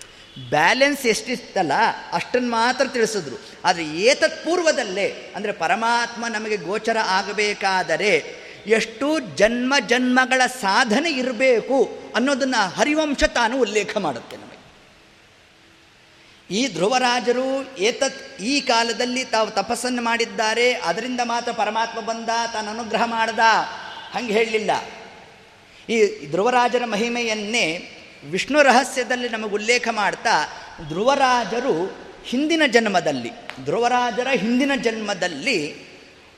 ಬ್ಯಾಲೆನ್ಸ್ ಎಷ್ಟಿತ್ತಲ್ಲ ಅಷ್ಟನ್ನು ಮಾತ್ರ ತಿಳಿಸಿದ್ರು. ಆದರೆ ಏತತ್ ಪೂರ್ವದಲ್ಲೇ ಅಂದರೆ ಪರಮಾತ್ಮ ನಮಗೆ ಗೋಚರ ಆಗಬೇಕಾದರೆ ಎಷ್ಟು ಜನ್ಮ ಜನ್ಮಗಳ ಸಾಧನೆ ಇರಬೇಕು ಅನ್ನೋದನ್ನು ಹರಿವಂಶ ತಾನು ಉಲ್ಲೇಖ ಮಾಡುತ್ತೆ ನಮಗೆ ಈ ಧ್ರುವರಾಜರು ಏತತ್ ಈ ಕಾಲದಲ್ಲಿ ತಾವು ತಪಸ್ಸನ್ನು ಮಾಡಿದ್ದಾರೆ, ಅದರಿಂದ ಮಾತ್ರ ಪರಮಾತ್ಮ ಬಂದ, ತಾನು ಅನುಗ್ರಹ ಮಾಡ್ದ. ಹಂಗೆ ಹೇಳಲಿಲ್ಲ. ಈ ಧ್ರುವರಾಜರ ಮಹಿಮೆಯನ್ನೇ ವಿಷ್ಣು ರಹಸ್ಯದಲ್ಲಿ ನಮಗೆ ಉಲ್ಲೇಖ ಮಾಡ್ತಾ, ಧ್ರುವರಾಜರು ಹಿಂದಿನ ಜನ್ಮದಲ್ಲಿ, ಧ್ರುವರಾಜರ ಹಿಂದಿನ ಜನ್ಮದಲ್ಲಿ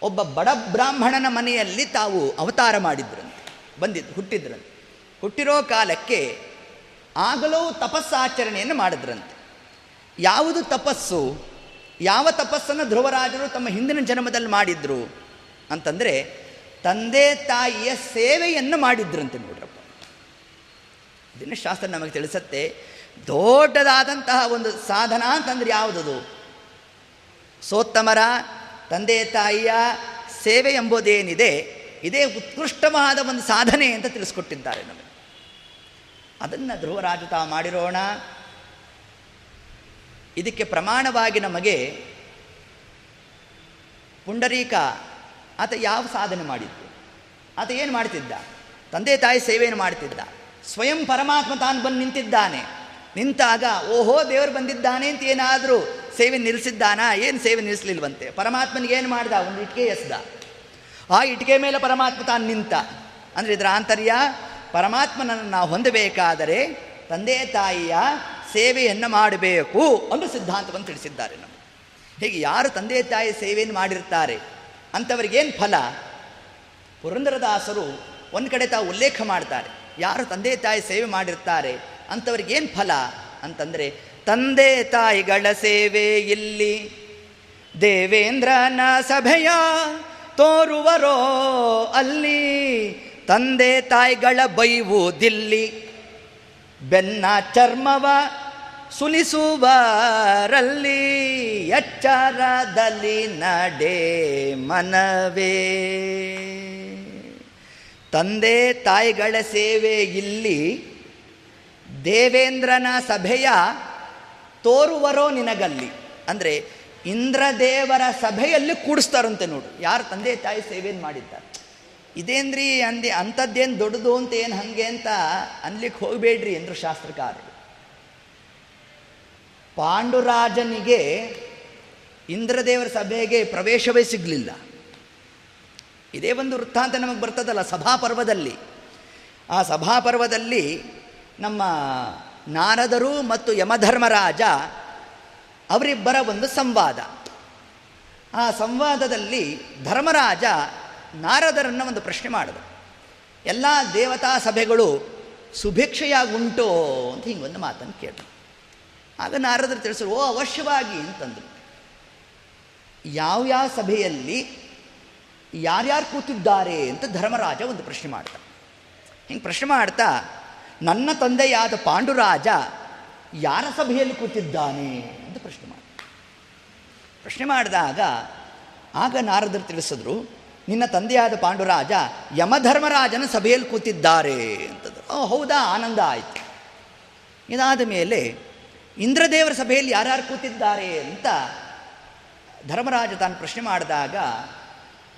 ಒಬ್ಬ ಬಡ ಬ್ರಾಹ್ಮಣನ ಮನೆಯಲ್ಲಿ ತಾವು ಅವತಾರ ಮಾಡಿದ್ರಂತೆ ಬಂದಿದ್ದು ಹುಟ್ಟಿದ್ರಂತೆ. ಹುಟ್ಟಿರೋ ಕಾಲಕ್ಕೆ ಆಗಲೂ ತಪಸ್ಸಾಚರಣೆಯನ್ನು ಮಾಡಿದ್ರಂತೆ. ಯಾವುದು ತಪಸ್ಸು, ಯಾವ ತಪಸ್ಸನ್ನು ಧ್ರುವರಾಜರು ತಮ್ಮ ಹಿಂದಿನ ಜನ್ಮದಲ್ಲಿ ಮಾಡಿದ್ರು ಅಂತಂದರೆ, ತಂದೆ ತಾಯಿಯ ಸೇವೆಯನ್ನು ಮಾಡಿದ್ರಂತೆ ನೋಡ್ರಪ್ಪ. ಇದನ್ನು ಶಾಸ್ತ್ರ ನಮಗೆ ತಿಳಿಸತ್ತೆ. ದೊಡ್ಡದಾದಂತಹ ಒಂದು ಸಾಧನ ಅಂತಂದ್ರೆ ಯಾವುದದು? ಸೋತ್ತಮರ, ತಂದೆ ತಾಯಿಯ ಸೇವೆ ಎಂಬುದೇನಿದೆ? ಇದೇ ಉತ್ಕೃಷ್ಟವಾದ ಒಂದು ಸಾಧನೆ ಅಂತ ತಿಳಿಸ್ಕೊಟ್ಟಿದ್ದಾರೆ ನಮಗೆ. ಅದನ್ನು ಧ್ರುವರಾಜ ತಾ ಮಾಡಿರೋಣ ಇದಕ್ಕೆ ಪ್ರಮಾಣವಾಗಿ ನಮಗೆ ಪುಂಡರೀಕ ಆತ ಯಾವ ಸಾಧನೆ ಮಾಡಿದ್ದು? ಆತ ಏನು ಮಾಡ್ತಿದ್ದ? ತಂದೆ ತಾಯಿ ಸೇವೆಯನ್ನು ಮಾಡ್ತಿದ್ದ. ಸ್ವಯಂ ಪರಮಾತ್ಮ ತಾನು ಬಂದು ನಿಂತಿದ್ದಾನೆ. ನಿಂತಾಗ, ಓಹೋ, ದೇವರು ಬಂದಿದ್ದಾನೆ ಅಂತ ಏನಾದರೂ ಸೇವೆ ನಿಲ್ಲಿಸಿದ್ದಾನಾ? ಏನು ಸೇವೆ ನಿಲ್ಲಿಸಲಿಲ್ವಂತೆ? ಪರಮಾತ್ಮನಿಗೆ ಏನು ಮಾಡ್ದ? ಒಂದು ಇಟ್ಕೆ ಎಸ್ದ. ಆ ಇಟ್ಕೆ ಮೇಲೆ ಪರಮಾತ್ಮ ತಾನು ನಿಂತ. ಅಂದರೆ ಇದರ ಆಂತರ್ಯ, ಪರಮಾತ್ಮನನ್ನು ನಾವು ಹೊಂದಬೇಕಾದರೆ ತಂದೆ ತಾಯಿಯ ಸೇವೆಯನ್ನು ಮಾಡಬೇಕು ಅನ್ನೋ ಸಿದ್ಧಾಂತವನ್ನು ತಿಳಿಸಿದ್ದಾರೆ ನಮಗೆ. ಹೀಗೆ ಯಾರು ತಂದೆ ತಾಯಿ ಸೇವೆಯನ್ನು ಮಾಡಿರ್ತಾರೆ ಅಂಥವರಿಗೇನು ಫಲ? ಪುರಂದರದಾಸರು ಒಂದು ಕಡೆ ತಾವು ಉಲ್ಲೇಖ ಮಾಡ್ತಾರೆ. ಯಾರು ತಂದೆ ತಾಯಿ ಸೇವೆ ಮಾಡಿರ್ತಾರೆ ಅಂಥವ್ರಿಗೇನು ಫಲ? ಅಂತಂದರೆ, ತಂದೆ ತಾಯಿಗಳ ಸೇವೆ ಇಲ್ಲಿ. ದೇವೇಂದ್ರನ ಸಭೆಯ ತೋರುವರೋ ಅಲ್ಲಿ ತಂದೆ ತಾಯಿಗಳ ಬೈವುದಿಲ್ಲಿ ಬೆನ್ನ ಚರ್ಮವ ಸುಲಿಸುವರಲ್ಲಿ ಎಚ್ಚರದಲ್ಲಿ ನಡೆ ಮನವೇ. ತಂದೆ ತಾಯಿಗಳ ಸೇವೆ ಇಲ್ಲಿ ದೇವೇಂದ್ರನ ಸಭೆಯ ತೋರುವರೋ ನಿನಗಲ್ಲಿ. ಅಂದರೆ ಇಂದ್ರದೇವರ ಸಭೆಯಲ್ಲಿ ಕೂಡಿಸ್ತಾರಂತೆ ನೋಡು. ಯಾರು ತಂದೆ ತಾಯಿ ಸೇವೆಯನ್ನು ಮಾಡಿದ್ದಾರೆ? ಇದೇನ್ರಿ ಅಂದಿ ಅಂಥದ್ದೇನು ದೊಡ್ಡದು ಅಂತ ಏನು ಹಂಗೆ ಅಂತ ಅನ್ಲಿಕ್ಕೆ ಹೋಗಬೇಡ್ರಿ ಎಂದರು ಶಾಸ್ತ್ರಕಾರರು. ಪಾಂಡುರಾಜನಿಗೆ ಇಂದ್ರದೇವರ ಸಭೆಗೆ ಪ್ರವೇಶವೇ ಸಿಗಲಿಲ್ಲ. ಇದೇ ಒಂದು ವೃತ್ತಾಂತ ನಮಗೆ ಬರ್ತದಲ್ಲ ಸಭಾಪರ್ವದಲ್ಲಿ. ಆ ಸಭಾಪರ್ವದಲ್ಲಿ ನಮ್ಮ ನಾರದರು ಮತ್ತು ಯಮಧರ್ಮರಾಜ ಅವರಿಬ್ಬರ ಒಂದು ಸಂವಾದ. ಆ ಸಂವಾದದಲ್ಲಿ ಧರ್ಮರಾಜ ನಾರದರನ್ನು ಒಂದು ಪ್ರಶ್ನೆ ಮಾಡಿದ್ರು ಎಲ್ಲ ದೇವತಾ ಸಭೆಗಳು ಸುಭಿಕ್ಷೆಯಾಗಿ ಉಂಟೋ ಅಂತ ಹಿಂಗೊಂದು ಮಾತನ್ನು ಕೇಳಿದ್ರು ಆಗ ನಾರದರು ತಿಳಿಸ್ರು ಓ, ಅವಶ್ಯವಾಗಿ ಅಂತಂದರು. ಯಾವ್ಯಾವ ಸಭೆಯಲ್ಲಿ ಯಾರ್ಯಾರು ಕೂತಿದ್ದಾರೆ ಅಂತ ಧರ್ಮರಾಜ ಒಂದು ಪ್ರಶ್ನೆ ಮಾಡ್ದ ಹಿಂಗೆ ಪ್ರಶ್ನೆ ಮಾಡ್ತಾ, ನನ್ನ ತಂದೆಯಾದ ಪಾಂಡುರಾಜ ಯಾರ ಸಭೆಯಲ್ಲಿ ಕೂತಿದ್ದಾನೆ ಅಂತ ಪ್ರಶ್ನೆ ಮಾಡ ಪ್ರಶ್ನೆ ಮಾಡಿದಾಗ ಆಗ ನಾರದರು ತಿಳಿಸಿದ್ರು ನಿನ್ನ ತಂದೆಯಾದ ಪಾಂಡುರಾಜ ಯಮಧರ್ಮರಾಜನ ಸಭೆಯಲ್ಲಿ ಕೂತಿದ್ದಾರೆ ಅಂತಂದರು. ಓ, ಹೌದಾ? ಆನಂದ ಆಯಿತು. ಇದಾದ ಮೇಲೆ ಇಂದ್ರದೇವರ ಸಭೆಯಲ್ಲಿ ಯಾರ್ಯಾರು ಕೂತಿದ್ದಾರೆ ಅಂತ ಧರ್ಮರಾಜ ತಾನು ಪ್ರಶ್ನೆ ಮಾಡಿದಾಗ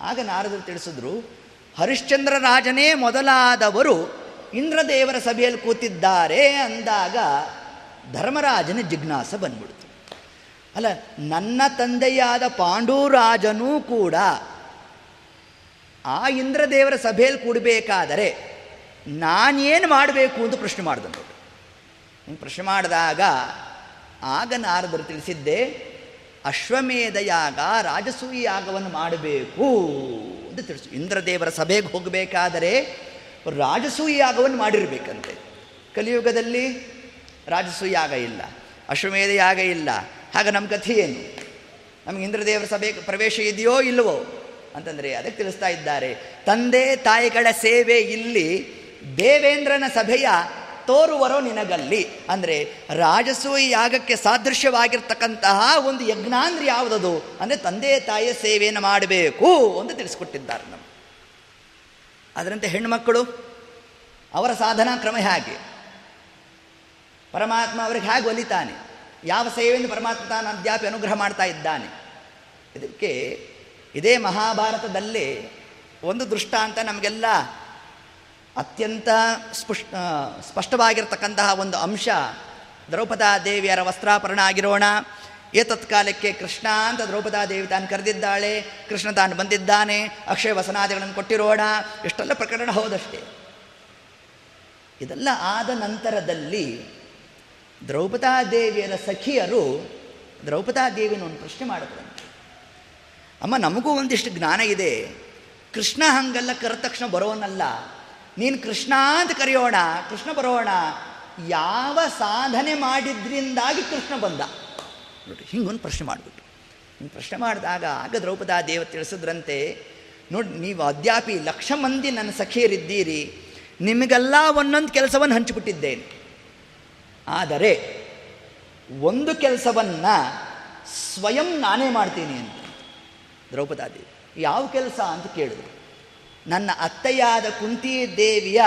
ಆಗ ನಾರದರು ತಿಳಿಸಿದ್ರು, ಹರಿಶ್ಚಂದ್ರ ರಾಜನೇ ಮೊದಲಾದವರು ಇಂದ್ರದೇವರ ಸಭೆಯಲ್ಲಿ ಕೂತಿದ್ದಾರೆ ಅಂದಾಗ ಧರ್ಮರಾಜನ ಜಿಜ್ಞಾಸ ಬಂದ್ಬಿಡ್ತು. ಅಲ್ಲ, ನನ್ನ ತಂದೆಯಾದ ಪಾಂಡೂರಾಜನೂ ಕೂಡ ಆ ಇಂದ್ರದೇವರ ಸಭೆಯಲ್ಲಿ ಕೂಡಬೇಕಾದರೆ ನಾನೇನು ಮಾಡಬೇಕು ಅಂತ ಪ್ರಶ್ನೆ ಮಾಡಿದಂಥವ್ರು ಪ್ರಶ್ನೆ ಮಾಡಿದಾಗ ಆಗ ನಾರದರು ತಿಳಿಸಿದ್ದೆ, ಅಶ್ವಮೇಧ ಯಾಗ ರಾಜಸೂಯ ಯಾಗವನ್ನು ಮಾಡಬೇಕು ಅಂತ ತಿಳಿಸು ಇಂದ್ರದೇವರ ಸಭೆಗೆ ಹೋಗಬೇಕಾದರೆ ರಾಜಸೂಯ ಯಾಗವನ್ನು ಮಾಡಿರಬೇಕಂತೆ. ಕಲಿಯುಗದಲ್ಲಿ ರಾಜಸೂಯ ಯಾಗ ಇಲ್ಲ, ಅಶ್ವಮೇಧ ಯಾಗ ಇಲ್ಲ. ಹಾಗೆ ನಮ್ಮ ಕಥೆ ಏನು? ನಮಗೆ ಇಂದ್ರದೇವರ ಸಭೆಗೆ ಪ್ರವೇಶ ಇದೆಯೋ ಇಲ್ಲವೋ? ಅಂತಂದರೆ ಅದಕ್ಕೆ ತಿಳಿಸ್ತಾ ಇದ್ದಾರೆ. ತಂದೆ ತಾಯಿಗಳ ಸೇವೆ ಇಲ್ಲಿ ದೇವೇಂದ್ರನ ಸಭೆಯ ತೋರುವರೋ ನಿನಗಲ್ಲಿ. ಅಂದರೆ ರಾಜಸೂಯ ಯಾಗಕ್ಕೆ ಸಾದೃಶ್ಯವಾಗಿರ್ತಕ್ಕಂತಹ ಒಂದು ಯಜ್ಞ ಅಂದ್ರೆ ಯಾವುದದು? ಅಂದರೆ ತಂದೆ ತಾಯಿಯ ಸೇವೆಯನ್ನು ಮಾಡಬೇಕು ಅಂತ ತಿಳಿಸ್ಕೊಟ್ಟಿದ್ದಾರೆ ನಮ್ಮ ಅದರಂತೆ ಹೆಣ್ಣುಮಕ್ಕಳು ಅವರ ಸಾಧನಾ ಕ್ರಮ ಹೇಗೆ? ಪರಮಾತ್ಮ ಅವರಿಗೆ ಹೇಗೆ ಒಲಿತಾನೆ? ಯಾವ ಸೇವೆಯಿಂದ ಪರಮಾತ್ಮ ತಾನು ಅದ್ಯಾಪಿ ಅನುಗ್ರಹ ಮಾಡ್ತಾ ಇದ್ದಾನೆ? ಇದಕ್ಕೆ ಇದೇ ಮಹಾಭಾರತದಲ್ಲಿ ಒಂದು ದೃಷ್ಟಾಂತ ನಮಗೆಲ್ಲ ಅತ್ಯಂತ ಸ್ಪುಷ್ ಸ್ಪಷ್ಟವಾಗಿರ್ತಕ್ಕಂತಹ ಒಂದು ಅಂಶ. ದ್ರೌಪದಾ ದೇವಿಯರ ವಸ್ತ್ರಾಪರಣ ಆಗಿರೋಣ. ತತ್ಕಾಲಕ್ಕೆ ಕೃಷ್ಣ ಅಂತ ದ್ರೌಪದಾ ದೇವಿ ತಾನು ಕರೆದಿದ್ದಾಳೆ. ಕೃಷ್ಣ ತಾನು ಬಂದಿದ್ದಾನೆ. ಅಕ್ಷಯ ವಸನಾದಿಗಳನ್ನು ಕೊಟ್ಟಿರೋಣ. ಇಷ್ಟೆಲ್ಲ ಪ್ರಕರಣ ಹೌದಷ್ಟೇ. ಇದೆಲ್ಲ ಆದ ನಂತರದಲ್ಲಿ ದ್ರೌಪದಾ ದೇವಿಯರ ಸಖಿಯರು ದ್ರೌಪದಾ ದೇವಿನ ಒಂದು ಪ್ರಶ್ನೆ ಮಾಡಿದ್ರಂತೆ ಅಮ್ಮ, ನಮಗೂ ಒಂದಿಷ್ಟು ಜ್ಞಾನ ಇದೆ. ಕೃಷ್ಣ ಹಂಗಲ್ಲ ಕರೆದ ತಕ್ಷಣ ಬರೋನಲ್ಲ. ನೀನು ಕೃಷ್ಣ ಅಂತ ಕರೆಯೋಣ, ಕೃಷ್ಣ ಬರೋಣ. ಯಾವ ಸಾಧನೆ ಮಾಡಿದ್ರಿಂದಾಗಿ ಕೃಷ್ಣ ಬಂದ? ನೋಡಿ ಹಿಂಗೊಂದು ಪ್ರಶ್ನೆ ಮಾಡಿಬಿಟ್ಟು ಹಿಂಗೆ ಪ್ರಶ್ನೆ ಮಾಡಿದಾಗ ಆಗ ದ್ರೌಪದ ದೇವ ತಿಳಿಸಿದ್ರಂತೆ, ನೋಡಿ, ನೀವು ಅದ್ಯಾಪಿ ಲಕ್ಷ ಮಂದಿ ನನ್ನ ಸಖಿಯರಿದ್ದೀರಿ, ನಿಮಗೆಲ್ಲ ಒಂದೊಂದು ಕೆಲಸವನ್ನು ಹಂಚಿಬಿಟ್ಟಿದ್ದೇನೆ. ಆದರೆ, ಒಂದು ಕೆಲಸವನ್ನು ಸ್ವಯಂ ನಾನೇ ಮಾಡ್ತೀನಿ ಅಂತ. ದ್ರೌಪದಾದೇವಿ. ಯಾವ ಕೆಲಸ ಅಂತ ಕೇಳಿದ್ರು. ನನ್ನ ಅತ್ತೆಯಾದ ಕುಂತಿ ದೇವಿಯ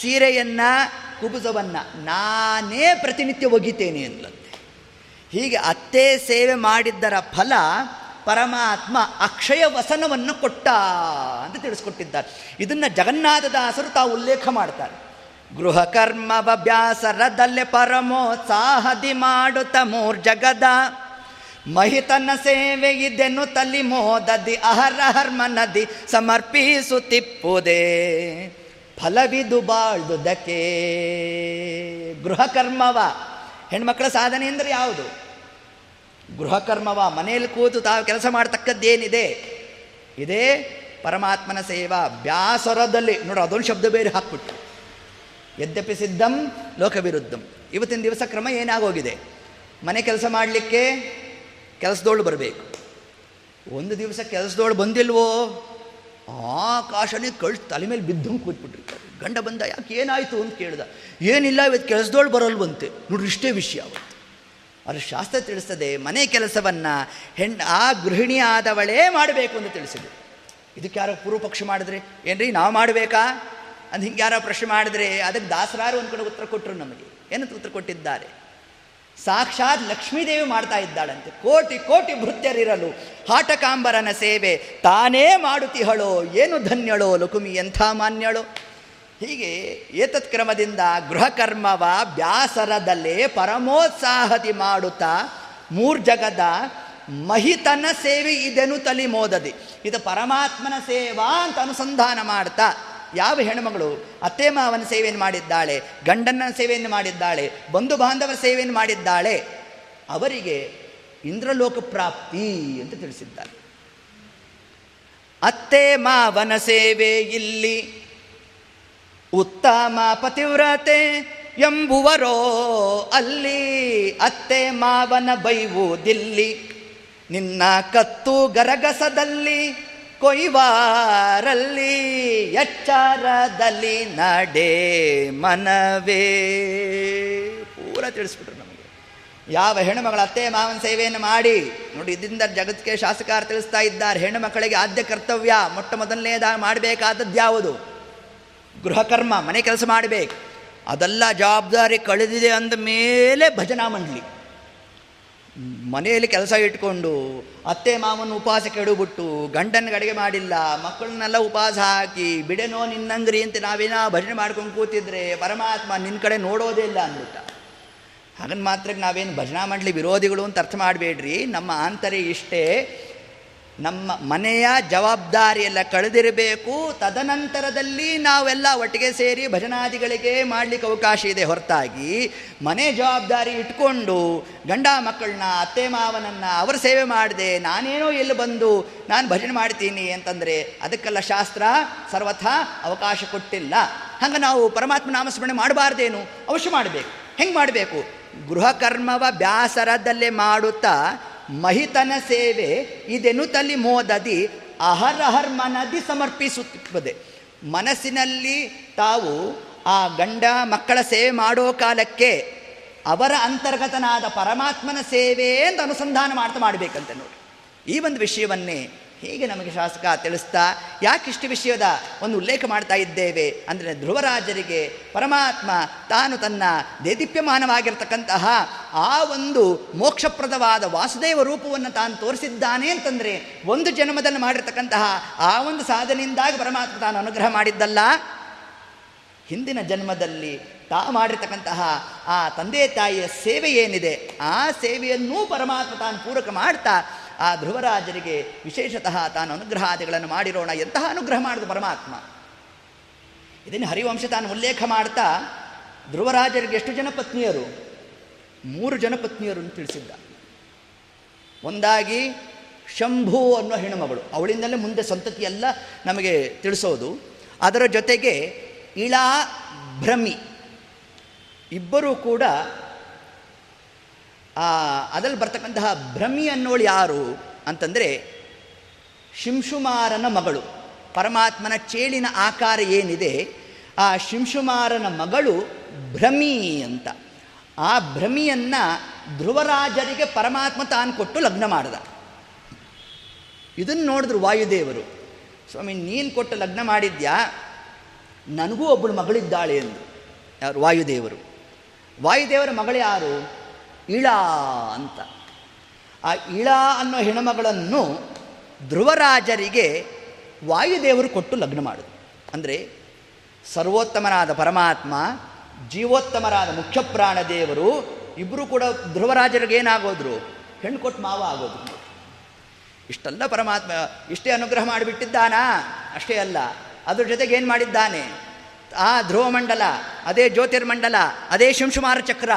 ಸೀರೆಯನ್ನು ಕುಬುಸವನ್ನು ನಾನೇ ಪ್ರತಿನಿತ್ಯ ಒಗಿತೇನೆ ಎಂದಂತೆ ಹೀಗೆ ಅತ್ತೆ ಸೇವೆ ಮಾಡಿದ್ದರ ಫಲ ಪರಮಾತ್ಮ ಅಕ್ಷಯ ವಸನವನ್ನು ಕೊಟ್ಟ ಅಂತ ತಿಳಿಸ್ಕೊಟ್ಟಿದ್ದಾರೆ. ಇದನ್ನು ಜಗನ್ನಾಥದಾಸರು ತಾವು ಉಲ್ಲೇಖ ಮಾಡ್ತಾರೆ. ಗೃಹ ಕರ್ಮವ ಬ್ಯಾಸರದಲ್ಲೇ ಪರಮೋತ್ಸಾಹದಿ ಮಾಡುತ್ತ ಮೂರ್ಜಗದ ಮಹಿತನ ಸೇವೆ ಇದೆನು ತಲ್ಲಿ ಮೋದದಿ ಅಹರಹರ್ಮನದಿ ಸಮರ್ಪಿಸುತ್ತಿಪ್ಪುದೇ. ಫಲವಿದು ಬಾಳ್ದುದಕ್ಕೆ. ಗೃಹ ಕರ್ಮವ ಹೆಣ್ಮಕ್ಳ ಸಾಧನೆ ಅಂದರೆ ಯಾವುದು? ಗೃಹ ಕರ್ಮವ ಮನೆಯಲ್ಲಿ ಕೂತು ತಾವು ಕೆಲಸ ಮಾಡ್ತಕ್ಕದ್ದೇನಿದೆ? ಇದೇ ಪರಮಾತ್ಮನ ಸೇವಾ. ಬ್ಯಾಸರದಲ್ಲಿ ನೋಡು ಅದೊಂದು ಶಬ್ದ ಬೇರೆ ಹಾಕ್ಬಿಟ್ಟು ಯದ್ಯಪಿ ಸಿದ್ಧಂ, ಲೋಕವಿರುದ್ಧಂ. ಇವತ್ತಿನ ದಿವಸ ಕ್ರಮ ಏನಾಗೋಗಿದೆ? ಮನೆ ಕೆಲಸ ಮಾಡಲಿಕ್ಕೆ ಕೆಲಸದೋಳು ಬರಬೇಕು. ಒಂದು ದಿವಸ ಕೆಲಸದೋಳು ಬಂದಿಲ್ವೋ? ಆಕಾಶನೇ ಕಳ್ಸಿ ತಲೆ ಮೇಲೆ ಬಿದ್ದಂಗೆ ಕೂತ್ಬಿಟ್ಟಿರ್ತಾರೆ. ಗಂಡ ಬಂದ, ಯಾಕೆ ಏನಾಯಿತು? ಅಂತ ಕೇಳ್ದ. ಏನಿಲ್ಲ, ಇವತ್ತು ಕೆಲಸದೋಳು ಬರಲ್ವಂತೆ. ನೋಡ್ರಿ, ಇಷ್ಟೇ ವಿಷಯ ಅವತ್ತು. ಅದು ಶಾಸ್ತ್ರ ತಿಳಿಸ್ತದೆ, ಮನೆ ಕೆಲಸವನ್ನು ಹೆಣ್ಣು ಆ ಗೃಹಿಣಿ ಆದವಳೇ ಮಾಡಬೇಕು ಅಂತ ತಿಳಿಸಿದೆ. ಇದಕ್ಕೆ ಯಾರೋ ಪೂರ್ವ ಪಕ್ಷ ಮಾಡಿದ್ರೆ, ಏನ್ರಿ, ನಾವು ಮಾಡಬೇಕಾ? ಅಂತ ಹಿಂಗೆ ಯಾರೋ ಪ್ರಶ್ನೆ ಮಾಡಿದ್ರೆ, ಅದಕ್ಕೆ ದಾಸರಾರು ಅಂದ್ಕೊಂಡು ಉತ್ತರ ಕೊಟ್ಟರು ನಮಗೆ. ಏನಂತ ಉತ್ತರ ಕೊಟ್ಟಿದ್ದಾರೆ? ಸಾಕ್ಷಾತ್ ಲಕ್ಷ್ಮೀದೇವಿ ಮಾಡ್ತಾ ಇದ್ದಾಳಂತೆ. ಕೋಟಿ ಕೋಟಿ ಭೃತ್ಯರಿರಲು ಹಾಟಕಾಂಬರನ ಸೇವೆ ತಾನೇ ಮಾಡುತ್ತಿಹಳೋ, ಏನು ಧನ್ಯಳೋ ಲುಕುಮಿ ಎಂಥ ಮಾನ್ಯಳೋ? ಹೀಗೆ ಏತತ್ ಕ್ರಮದಿಂದ ಗೃಹಕರ್ಮವ ಬ್ಯಾಸರದಲ್ಲೇ ಪರಮೋತ್ಸಾಹತಿ ಮಾಡುತ್ತಾ ಮೂರ್ಜಗದ ಮಹಿತನ ಸೇವೆ ಇದೆನು ತಲಿ ಮೋದದಿ. ಇದು ಪರಮಾತ್ಮನ ಸೇವಾ ಅಂತ ಅನುಸಂಧಾನ ಮಾಡ್ತಾ ಯಾವ ಹೆಣ್ಣುಮಗಳು ಅತ್ತೆ ಮಾವನ ಸೇವೆಯನ್ನು ಮಾಡಿದ್ದಾಳೆ ಗಂಡನ ಸೇವೆಯನ್ನು ಮಾಡಿದ್ದಾಳೆ, ಬಂಧು ಬಾಂಧವರ ಸೇವೆಯನ್ನು ಮಾಡಿದ್ದಾಳೆ, ಅವರಿಗೆ ಇಂದ್ರಲೋಕ ಪ್ರಾಪ್ತಿ ಅಂತ ತಿಳಿಸಿದ್ದಾರೆ. ಅತ್ತೆ ಮಾವನ ಸೇವೆ ಇಲ್ಲಿ ಉತ್ತಮ ಪತಿವ್ರತೆ ಎಂಬುವರೋ ಅಲ್ಲಿ ಅತ್ತೆ ಮಾವನ ಬೈವುದಿಲ್ಲಿ ನಿನ್ನ ಕತ್ತು ಗರಗಸದಲ್ಲಿ ಕೊಯ್ವಾರಲ್ಲಿ ಎಚ್ಚಾರದಲ್ಲಿ ನಡೆ ಮನವೇ. ಪೂರ ತಿಳಿಸ್ಬಿಟ್ರು ನಮಗೆ. ಯಾವ ಹೆಣ್ಣುಮಗಳ ಅತ್ತೆ ಮಾವನ ಸೇವೆಯನ್ನು ಮಾಡಿ, ನೋಡಿ ಇದರಿಂದ ಜಗತ್ತಿಗೆ ಶಾಸಕರು ತಿಳಿಸ್ತಾ ಇದ್ದಾರೆ. ಹೆಣ್ಣು ಮಕ್ಕಳಿಗೆ ಆದ್ಯ ಕರ್ತವ್ಯ, ಮೊಟ್ಟ ಮೊದಲನೇದಾಗಿ ಮಾಡಬೇಕಾದದ್ದು ಯಾವುದು? ಗೃಹಕರ್ಮ, ಮನೆ ಕೆಲಸ ಮಾಡಬೇಕು. ಅದೆಲ್ಲ ಜವಾಬ್ದಾರಿ ಕಳೆದಿದೆ ಅಂದ ಮೇಲೆ ಭಜನಾ ಮಂಡಳಿ. ಮನೆಯಲ್ಲಿ ಕೆಲಸ ಇಟ್ಕೊಂಡು ಅತ್ತೆ ಮಾವನ ಉಪವಾಸ ಕೆಡುಬಿಟ್ಟು ಗಂಡನ ಅಡುಗೆ ಮಾಡಿಲ್ಲ, ಮಕ್ಕಳನ್ನೆಲ್ಲ ಉಪವಾಸ ಹಾಕಿ, ಬಿಡೆನೋ ನಿನ್ನಂಗ್ರಿ ಅಂತ ನಾವೇನೋ ಭಜನೆ ಮಾಡ್ಕೊಂಡು ಕೂತಿದ್ರೆ ಪರಮಾತ್ಮ ನಿನ್ನ ಕಡೆ ನೋಡೋದೇ ಇಲ್ಲ ಅಂದ್ಬಿಟ್ಟ. ಹಾಗನ್ ಮಾತ್ರಕ್ಕೆ ನಾವೇನು ಭಜನಾ ಮಂಡಳಿ ವಿರೋಧಿಗಳು ಅಂತ ಅರ್ಥ ಮಾಡಬೇಡ್ರಿ, ನಮ್ಮ ಆಂತರ್ಯ ಇಷ್ಟೇ. ನಮ್ಮ ಮನೆಯ ಜವಾಬ್ದಾರಿಯೆಲ್ಲ ಕಳೆದಿರಬೇಕು, ತದನಂತರದಲ್ಲಿ ನಾವೆಲ್ಲ ಒಟ್ಟಿಗೆ ಸೇರಿ ಭಜನಾದಿಗಳಿಗೆ ಮಾಡಲಿಕ್ಕೆ ಅವಕಾಶ ಇದೆ. ಹೊರತಾಗಿ ಮನೆ ಜವಾಬ್ದಾರಿ ಇಟ್ಕೊಂಡು ಗಂಡ ಮಕ್ಕಳನ್ನ, ಅತ್ತೆ ಮಾವನನ್ನು ಅವರ ಸೇವೆ ಮಾಡಿದೆ ನಾನೇನೋ ಎಲ್ಲಿ ಬಂದು ನಾನು ಭಜನೆ ಮಾಡ್ತೀನಿ ಅಂತಂದರೆ ಅದಕ್ಕೆಲ್ಲ ಶಾಸ್ತ್ರ ಸರ್ವಥ ಅವಕಾಶ ಕೊಟ್ಟಿಲ್ಲ. ಹಂಗೆ ನಾವು ಪರಮಾತ್ಮ ನಾಮಸ್ಮರಣೆ ಮಾಡಬಾರ್ದೇನು? ಅವಶ್ಯ ಮಾಡಬೇಕು. ಹೆಂಗೆ ಮಾಡಬೇಕು? ಗೃಹಕರ್ಮವ ಬ್ಯಾಸರದಲ್ಲೇ ಮಾಡುತ್ತಾ ಮಹಿತನ ಸೇವೆ ಇದೆನುತಲಿ ಮೋದದಿ ಅಹರಹರ್ ಮನದಿ ಸಮರ್ಪಿಸುತ್ತದೆ. ಮನಸ್ಸಿನಲ್ಲಿ ತಾವು ಆ ಗಂಡ ಮಕ್ಕಳ ಸೇವೆ ಮಾಡೋ ಕಾಲಕ್ಕೆ ಅವರ ಅಂತರ್ಗತನಾದ ಪರಮಾತ್ಮನ ಸೇವೆ ಅಂತ ಅನುಸಂಧಾನ ಮಾಡ್ತಾ ಮಾಡಬೇಕಂತ ನೋಡಿ. ಈ ಒಂದು ವಿಷಯವನ್ನೇ ಹೇಗೆ ನಮಗೆ ಶಾಸಕ ತಿಳಿಸ್ತಾ? ಯಾಕಿಷ್ಟು ವಿಷಯದ ಒಂದು ಉಲ್ಲೇಖ ಮಾಡ್ತಾ ಇದ್ದೇವೆ? ಅಂದರೆ ಧ್ರುವರಾಜರಿಗೆ ಪರಮಾತ್ಮ ತಾನು ತನ್ನ ದೇದೀಪ್ಯಮಾನವಾಗಿರ್ತಕ್ಕಂತಹ ಆ ಒಂದು ಮೋಕ್ಷಪ್ರದವಾದ ವಾಸುದೇವ ರೂಪವನ್ನು ತಾನು ತೋರಿಸಿದ್ದಾನೆ ಅಂತಂದರೆ ಒಂದು ಜನ್ಮದಲ್ಲಿ ಮಾಡಿರ್ತಕ್ಕಂತಹ ಆ ಒಂದು ಸಾಧನೆಯಿಂದಾಗಿ ಪರಮಾತ್ಮ ತಾನು ಅನುಗ್ರಹ ಮಾಡಿದ್ದಲ್ಲ? ಹಿಂದಿನ ಜನ್ಮದಲ್ಲಿ ತಾ ಮಾಡಿರ್ತಕ್ಕಂತಹ ಆ ತಂದೆ ತಾಯಿಯ ಸೇವೆ ಏನಿದೆ? ಆ ಸೇವೆಯನ್ನೂ ಪರಮಾತ್ಮ ತಾನು ಪೂರಕ ಮಾಡ್ತಾ ಆ ಧ್ರುವರಾಜರಿಗೆ ವಿಶೇಷತಃ ತಾನು ಅನುಗ್ರಹಾದಿಗಳನ್ನು ಮಾಡಿರೋಣ, ಎಂತಹ ಅನುಗ್ರಹ ಮಾಡಿದ ಪರಮಾತ್ಮ? ಇದನ್ನು ಹರಿವಂಶ ತಾನು ಉಲ್ಲೇಖ ಮಾಡ್ತಾ, ಧ್ರುವರಾಜರಿಗೆ ಎಷ್ಟು ಜನ ಪತ್ನಿಯರು ಮೂರು ಜನ ಪತ್ನಿಯರು ಅಂತ ತಿಳಿಸಿದ್ದ. ಒಂದಾಗಿ ಶಂಭು ಅನ್ನೋ ಹೆಣ್ಣುಮಗಳು. ಅವಳಿಂದಲೇ ಮುಂದೆ ಸಂತತಿಯೆಲ್ಲ ನಮಗೆ ತಿಳಿಸೋದು. ಅದರ ಜೊತೆಗೆ ಇಳಾ ಭ್ರಮಿ. ಇಬ್ಬರೂ ಕೂಡ ಅದರಲ್ಲಿ ಬರ್ತಕ್ಕಂತಹ ಭ್ರಮಿ ಅನ್ನೋಳು ಯಾರು ಅಂತಂದರೆ ಶಿಂಶುಮಾರನ ಮಗಳು. ಪರಮಾತ್ಮನ ಚೇಳಿನ ಆಕಾರ ಏನಿದೆ, ಆ ಶಿಂಶುಮಾರನ ಮಗಳು ಭ್ರಮಿ ಅಂತ. ಆ ಭ್ರಮಿಯನ್ನು ಧ್ರುವರಾಜರಿಗೆ ಪರಮಾತ್ಮ ತಾನು ಕೊಟ್ಟು ಲಗ್ನ ಮಾಡಿದ. ಇದನ್ನು ನೋಡಿದ್ರು ವಾಯುದೇವರು, ಸ್ವಾಮಿ, ನೀನು ಕೊಟ್ಟು ಲಗ್ನ ಮಾಡಿದ್ಯಾ? ನನಗೂ ಒಬ್ಬಳು ಮಗಳಿದ್ದಾಳೆ ಎಂದು ಯಾರು? ವಾಯುದೇವರು. ವಾಯುದೇವರ ಮಗಳು ಯಾರು? ಇಳ ಅಂತ. ಆ ಇಳ ಅನ್ನೋ ಹೆಣ್ಣುಮಗಳನ್ನು ಧ್ರುವರಾಜರಿಗೆ ವಾಯುದೇವರು ಕೊಟ್ಟು ಲಗ್ನ ಮಾಡೋದು. ಅಂದರೆ ಸರ್ವೋತ್ತಮನಾದ ಪರಮಾತ್ಮ, ಜೀವೋತ್ತಮರಾದ ಮುಖ್ಯ ಪ್ರಾಣದೇವರು ಇಬ್ಬರು ಕೂಡ ಧ್ರುವರಾಜರಿಗೆ ಏನಾಗೋದ್ರು, ಹೆಣ್ಣು ಕೊಟ್ಟು ಮಾವ ಆಗೋದು ಇಷ್ಟೆಲ್ಲ ಪರಮಾತ್ಮ, ಇಷ್ಟೇ ಅನುಗ್ರಹ ಮಾಡಿಬಿಟ್ಟಿದ್ದಾನಾ? ಅಷ್ಟೇ ಅಲ್ಲ, ಅದ್ರ ಜೊತೆಗೆ ಏನು ಮಾಡಿದ್ದಾನೆ? ಆ ಧ್ರುವಮಂಡಲ ಅದೇ ಜ್ಯೋತಿರ್ಮಂಡಲ, ಅದೇ ಶಿಂಶುಮಾರ ಚಕ್ರ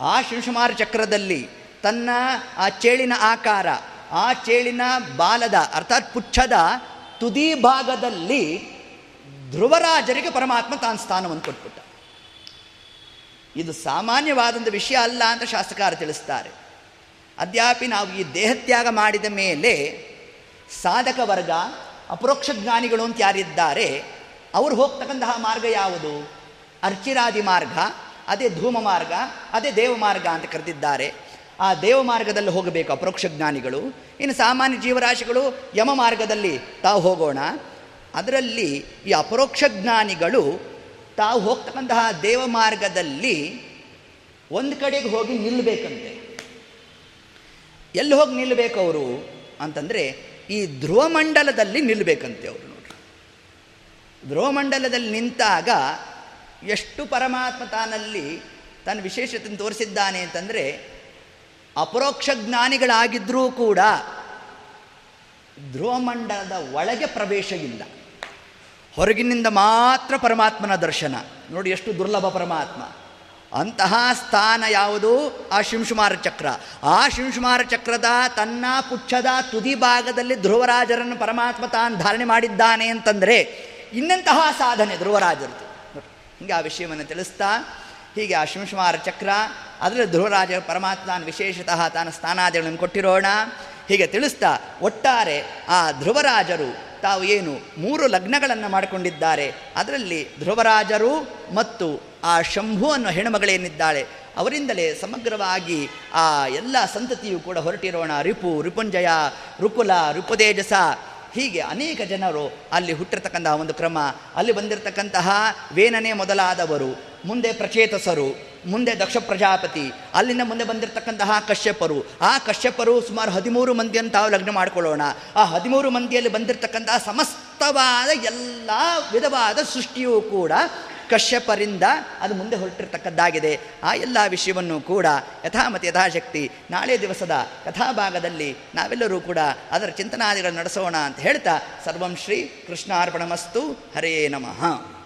ಆ ಶಿಂಶುಮಾರ ಚಕ್ರದಲ್ಲಿ ತನ್ನ ಆ ಚೇಳಿನ ಆಕಾರ, ಆ ಚೇಳಿನ ಬಾಲದ, ಅರ್ಥಾತ್ ಪುಚ್ಛದ ತುದಿ ಭಾಗದಲ್ಲಿ ಧ್ರುವರಾಜರಿಗೆ ಪರಮಾತ್ಮ ತಾನು ಸ್ಥಾನವನ್ನು ಕೊಟ್ಬಿಟ್ಟ. ಇದು ಸಾಮಾನ್ಯವಾದಂಥ ವಿಷಯ ಅಲ್ಲ ಅಂತ ಶಾಸ್ತ್ರಕಾರ ತಿಳಿಸ್ತಾರೆ. ಅದ್ಯಾಪಿ ನಾವು ಈ ದೇಹತ್ಯಾಗ ಮಾಡಿದ ಮೇಲೆ ಸಾಧಕ ವರ್ಗ, ಅಪರೋಕ್ಷ ಜ್ಞಾನಿಗಳು ಅಂತ ಯಾರಿದ್ದಾರೆ, ಅವರು ಹೋಗ್ತಕ್ಕಂತಹ ಮಾರ್ಗ ಯಾವುದು? ಅರ್ಚಿರಾದಿ ಮಾರ್ಗ. ಅದೇ ಧೂಮ ಮಾರ್ಗ ಅದೇ ದೇವ ಮಾರ್ಗ ಅಂತ ಕರೆದಿದ್ದಾರೆ. ಆ ದೇವ ಮಾರ್ಗದಲ್ಲಿ ಹೋಗಬೇಕು ಅಪರೋಕ್ಷ ಜ್ಞಾನಿಗಳು. ಇನ್ನು ಸಾಮಾನ್ಯ ಜೀವರಾಶಿಗಳು ಯಮ ಮಾರ್ಗದಲ್ಲಿ ತಾವು ಹೋಗೋಣ. ಅದರಲ್ಲಿ ಈ ಅಪರೋಕ್ಷ ಜ್ಞಾನಿಗಳು ತಾವು ಹೋಗ್ತಕ್ಕಂತಹ ದೇವ ಮಾರ್ಗದಲ್ಲಿ ಒಂದು ಕಡೆಗೆ ಹೋಗಿ ನಿಲ್ಲಬೇಕಂತೆ ಎಲ್ಲಿ ಹೋಗಿ ನಿಲ್ಲಬೇಕು ಅವರು? ಅಂತಂದರೆ ಈ ಧ್ರುವಮಂಡಲದಲ್ಲಿ ನಿಲ್ಲಬೇಕಂತೆ ಅವರು ನೋಡ್ರಿ. ಧ್ರುವಮಂಡಲದಲ್ಲಿ ನಿಂತಾಗ ಎಷ್ಟು ಪರಮಾತ್ಮ ತಾನಲ್ಲಿ ತನ್ನ ವಿಶೇಷತೆಯನ್ನು ತೋರಿಸಿದ್ದಾನೆ ಅಂತಂದರೆ ಅಪರೋಕ್ಷ ಜ್ಞಾನಿಗಳಾಗಿದ್ದರೂ ಕೂಡ ಧ್ರುವಮಂಡಲದ ಒಳಗೆ ಪ್ರವೇಶ ಇಲ್ಲ. ಹೊರಗಿನಿಂದ ಮಾತ್ರ ಪರಮಾತ್ಮನ ದರ್ಶನ. ನೋಡಿ ಎಷ್ಟು ದುರ್ಲಭ ಪರಮಾತ್ಮ. ಅಂತಹ ಸ್ಥಾನ ಯಾವುದು? ಆ ಶಿಂಶುಮಾರ ಚಕ್ರ. ಆ ಶಿಂಶುಮಾರ ಚಕ್ರದ ತನ್ನ ಪುಚ್ಛದ ತುದಿ ಭಾಗದಲ್ಲಿ ಧ್ರುವರಾಜರನ್ನು ಪರಮಾತ್ಮ ತಾನು ಧಾರಣೆ ಮಾಡಿದ್ದಾನೆ ಅಂತಂದರೆ ಇನ್ನಂತಹ ಸಾಧನೆ ಧ್ರುವರಾಜರದು ಹೀಗೆ ಆ ವಿಷಯವನ್ನು ತಿಳಿಸ್ತಾ, ಹೀಗೆ ಆ ಶಿಂಶುಮಾರ ಚಕ್ರ, ಅದರಲ್ಲಿ ಧ್ರುವರಾಜ ಪರಮಾತ್ಮನ ವಿಶೇಷತಃ ತಾನು ಸ್ಥಾನಾದಿಗಳನ್ನು ಕೊಟ್ಟಿರೋಣ. ಹೀಗೆ ತಿಳಿಸ್ತಾ, ಒಟ್ಟಾರೆ ಆ ಧ್ರುವರಾಜರು ತಾವು ಏನು ಮೂರು ಲಗ್ನಗಳನ್ನು ಮಾಡಿಕೊಂಡಿದ್ದಾರೆ. ಅದರಲ್ಲಿ ಧ್ರುವರಾಜರು ಮತ್ತು ಆ ಶಂಭು ಅನ್ನೋ ಹೆಣ್ಣುಮಗಳೇನಿದ್ದಾಳೆ ಅವರಿಂದಲೇ ಸಮಗ್ರವಾಗಿ ಆ ಎಲ್ಲ ಸಂತತಿಯು ಕೂಡ ಹೊರಟಿರೋಣ. ರಿಪು, ರಿಪುಂಜಯ, ರುಕುಲ ರಿಪುದೇಜಸ ಹೀಗೆ ಅನೇಕ ಜನರು ಅಲ್ಲಿ ಹುಟ್ಟಿರ್ತಕ್ಕಂತಹ ಒಂದು ಕ್ರಮ, ಅಲ್ಲಿ ಬಂದಿರತಕ್ಕಂತಹ ವೇನನೆ ಮೊದಲಾದವರು, ಮುಂದೆ ಪ್ರಚೇತಸರು, ಮುಂದೆ ದಕ್ಷ ಪ್ರಜಾಪತಿ, ಅಲ್ಲಿಂದ ಮುಂದೆ ಬಂದಿರತಕ್ಕಂತಹ ಕಶ್ಯಪರು. ಆ ಕಶ್ಯಪರು ಸುಮಾರು ಹದಿಮೂರು ಮಂದಿಯನ್ನು ತಾವು ಲಗ್ನ ಮಾಡಿಕೊಳ್ಳೋಣ. ಆ ಹದಿಮೂರು ಮಂದಿಯಲ್ಲಿ ಬಂದಿರತಕ್ಕಂತಹ ಸಮಸ್ತವಾದ ಎಲ್ಲ ವಿಧವಾದ ಸೃಷ್ಟಿಯೂ ಕೂಡ ಕಶ್ಯಪರಿಂದ ಅದು ಮುಂದೆ ಹೊರಟಿರ್ತಕ್ಕದ್ದಾಗಿದೆ. ಆ ಎಲ್ಲ ವಿಷಯವನ್ನು ಕೂಡ ಯಥಾಮತಿ ಯಥಾಶಕ್ತಿ ನಾಳೆ ದಿವಸದ ಕಥಾಭಾಗದಲ್ಲಿ ನಾವೆಲ್ಲರೂ ಕೂಡ ಅದರ ಚಿಂತನಾದಿಗಳನ್ನು ನಡೆಸೋಣ ಅಂತ ಹೇಳ್ತಾ ಸರ್ವಂ ಶ್ರೀ ಕೃಷ್ಣಾರ್ಪಣಮಸ್ತು ಹರೇ ನಮಃ.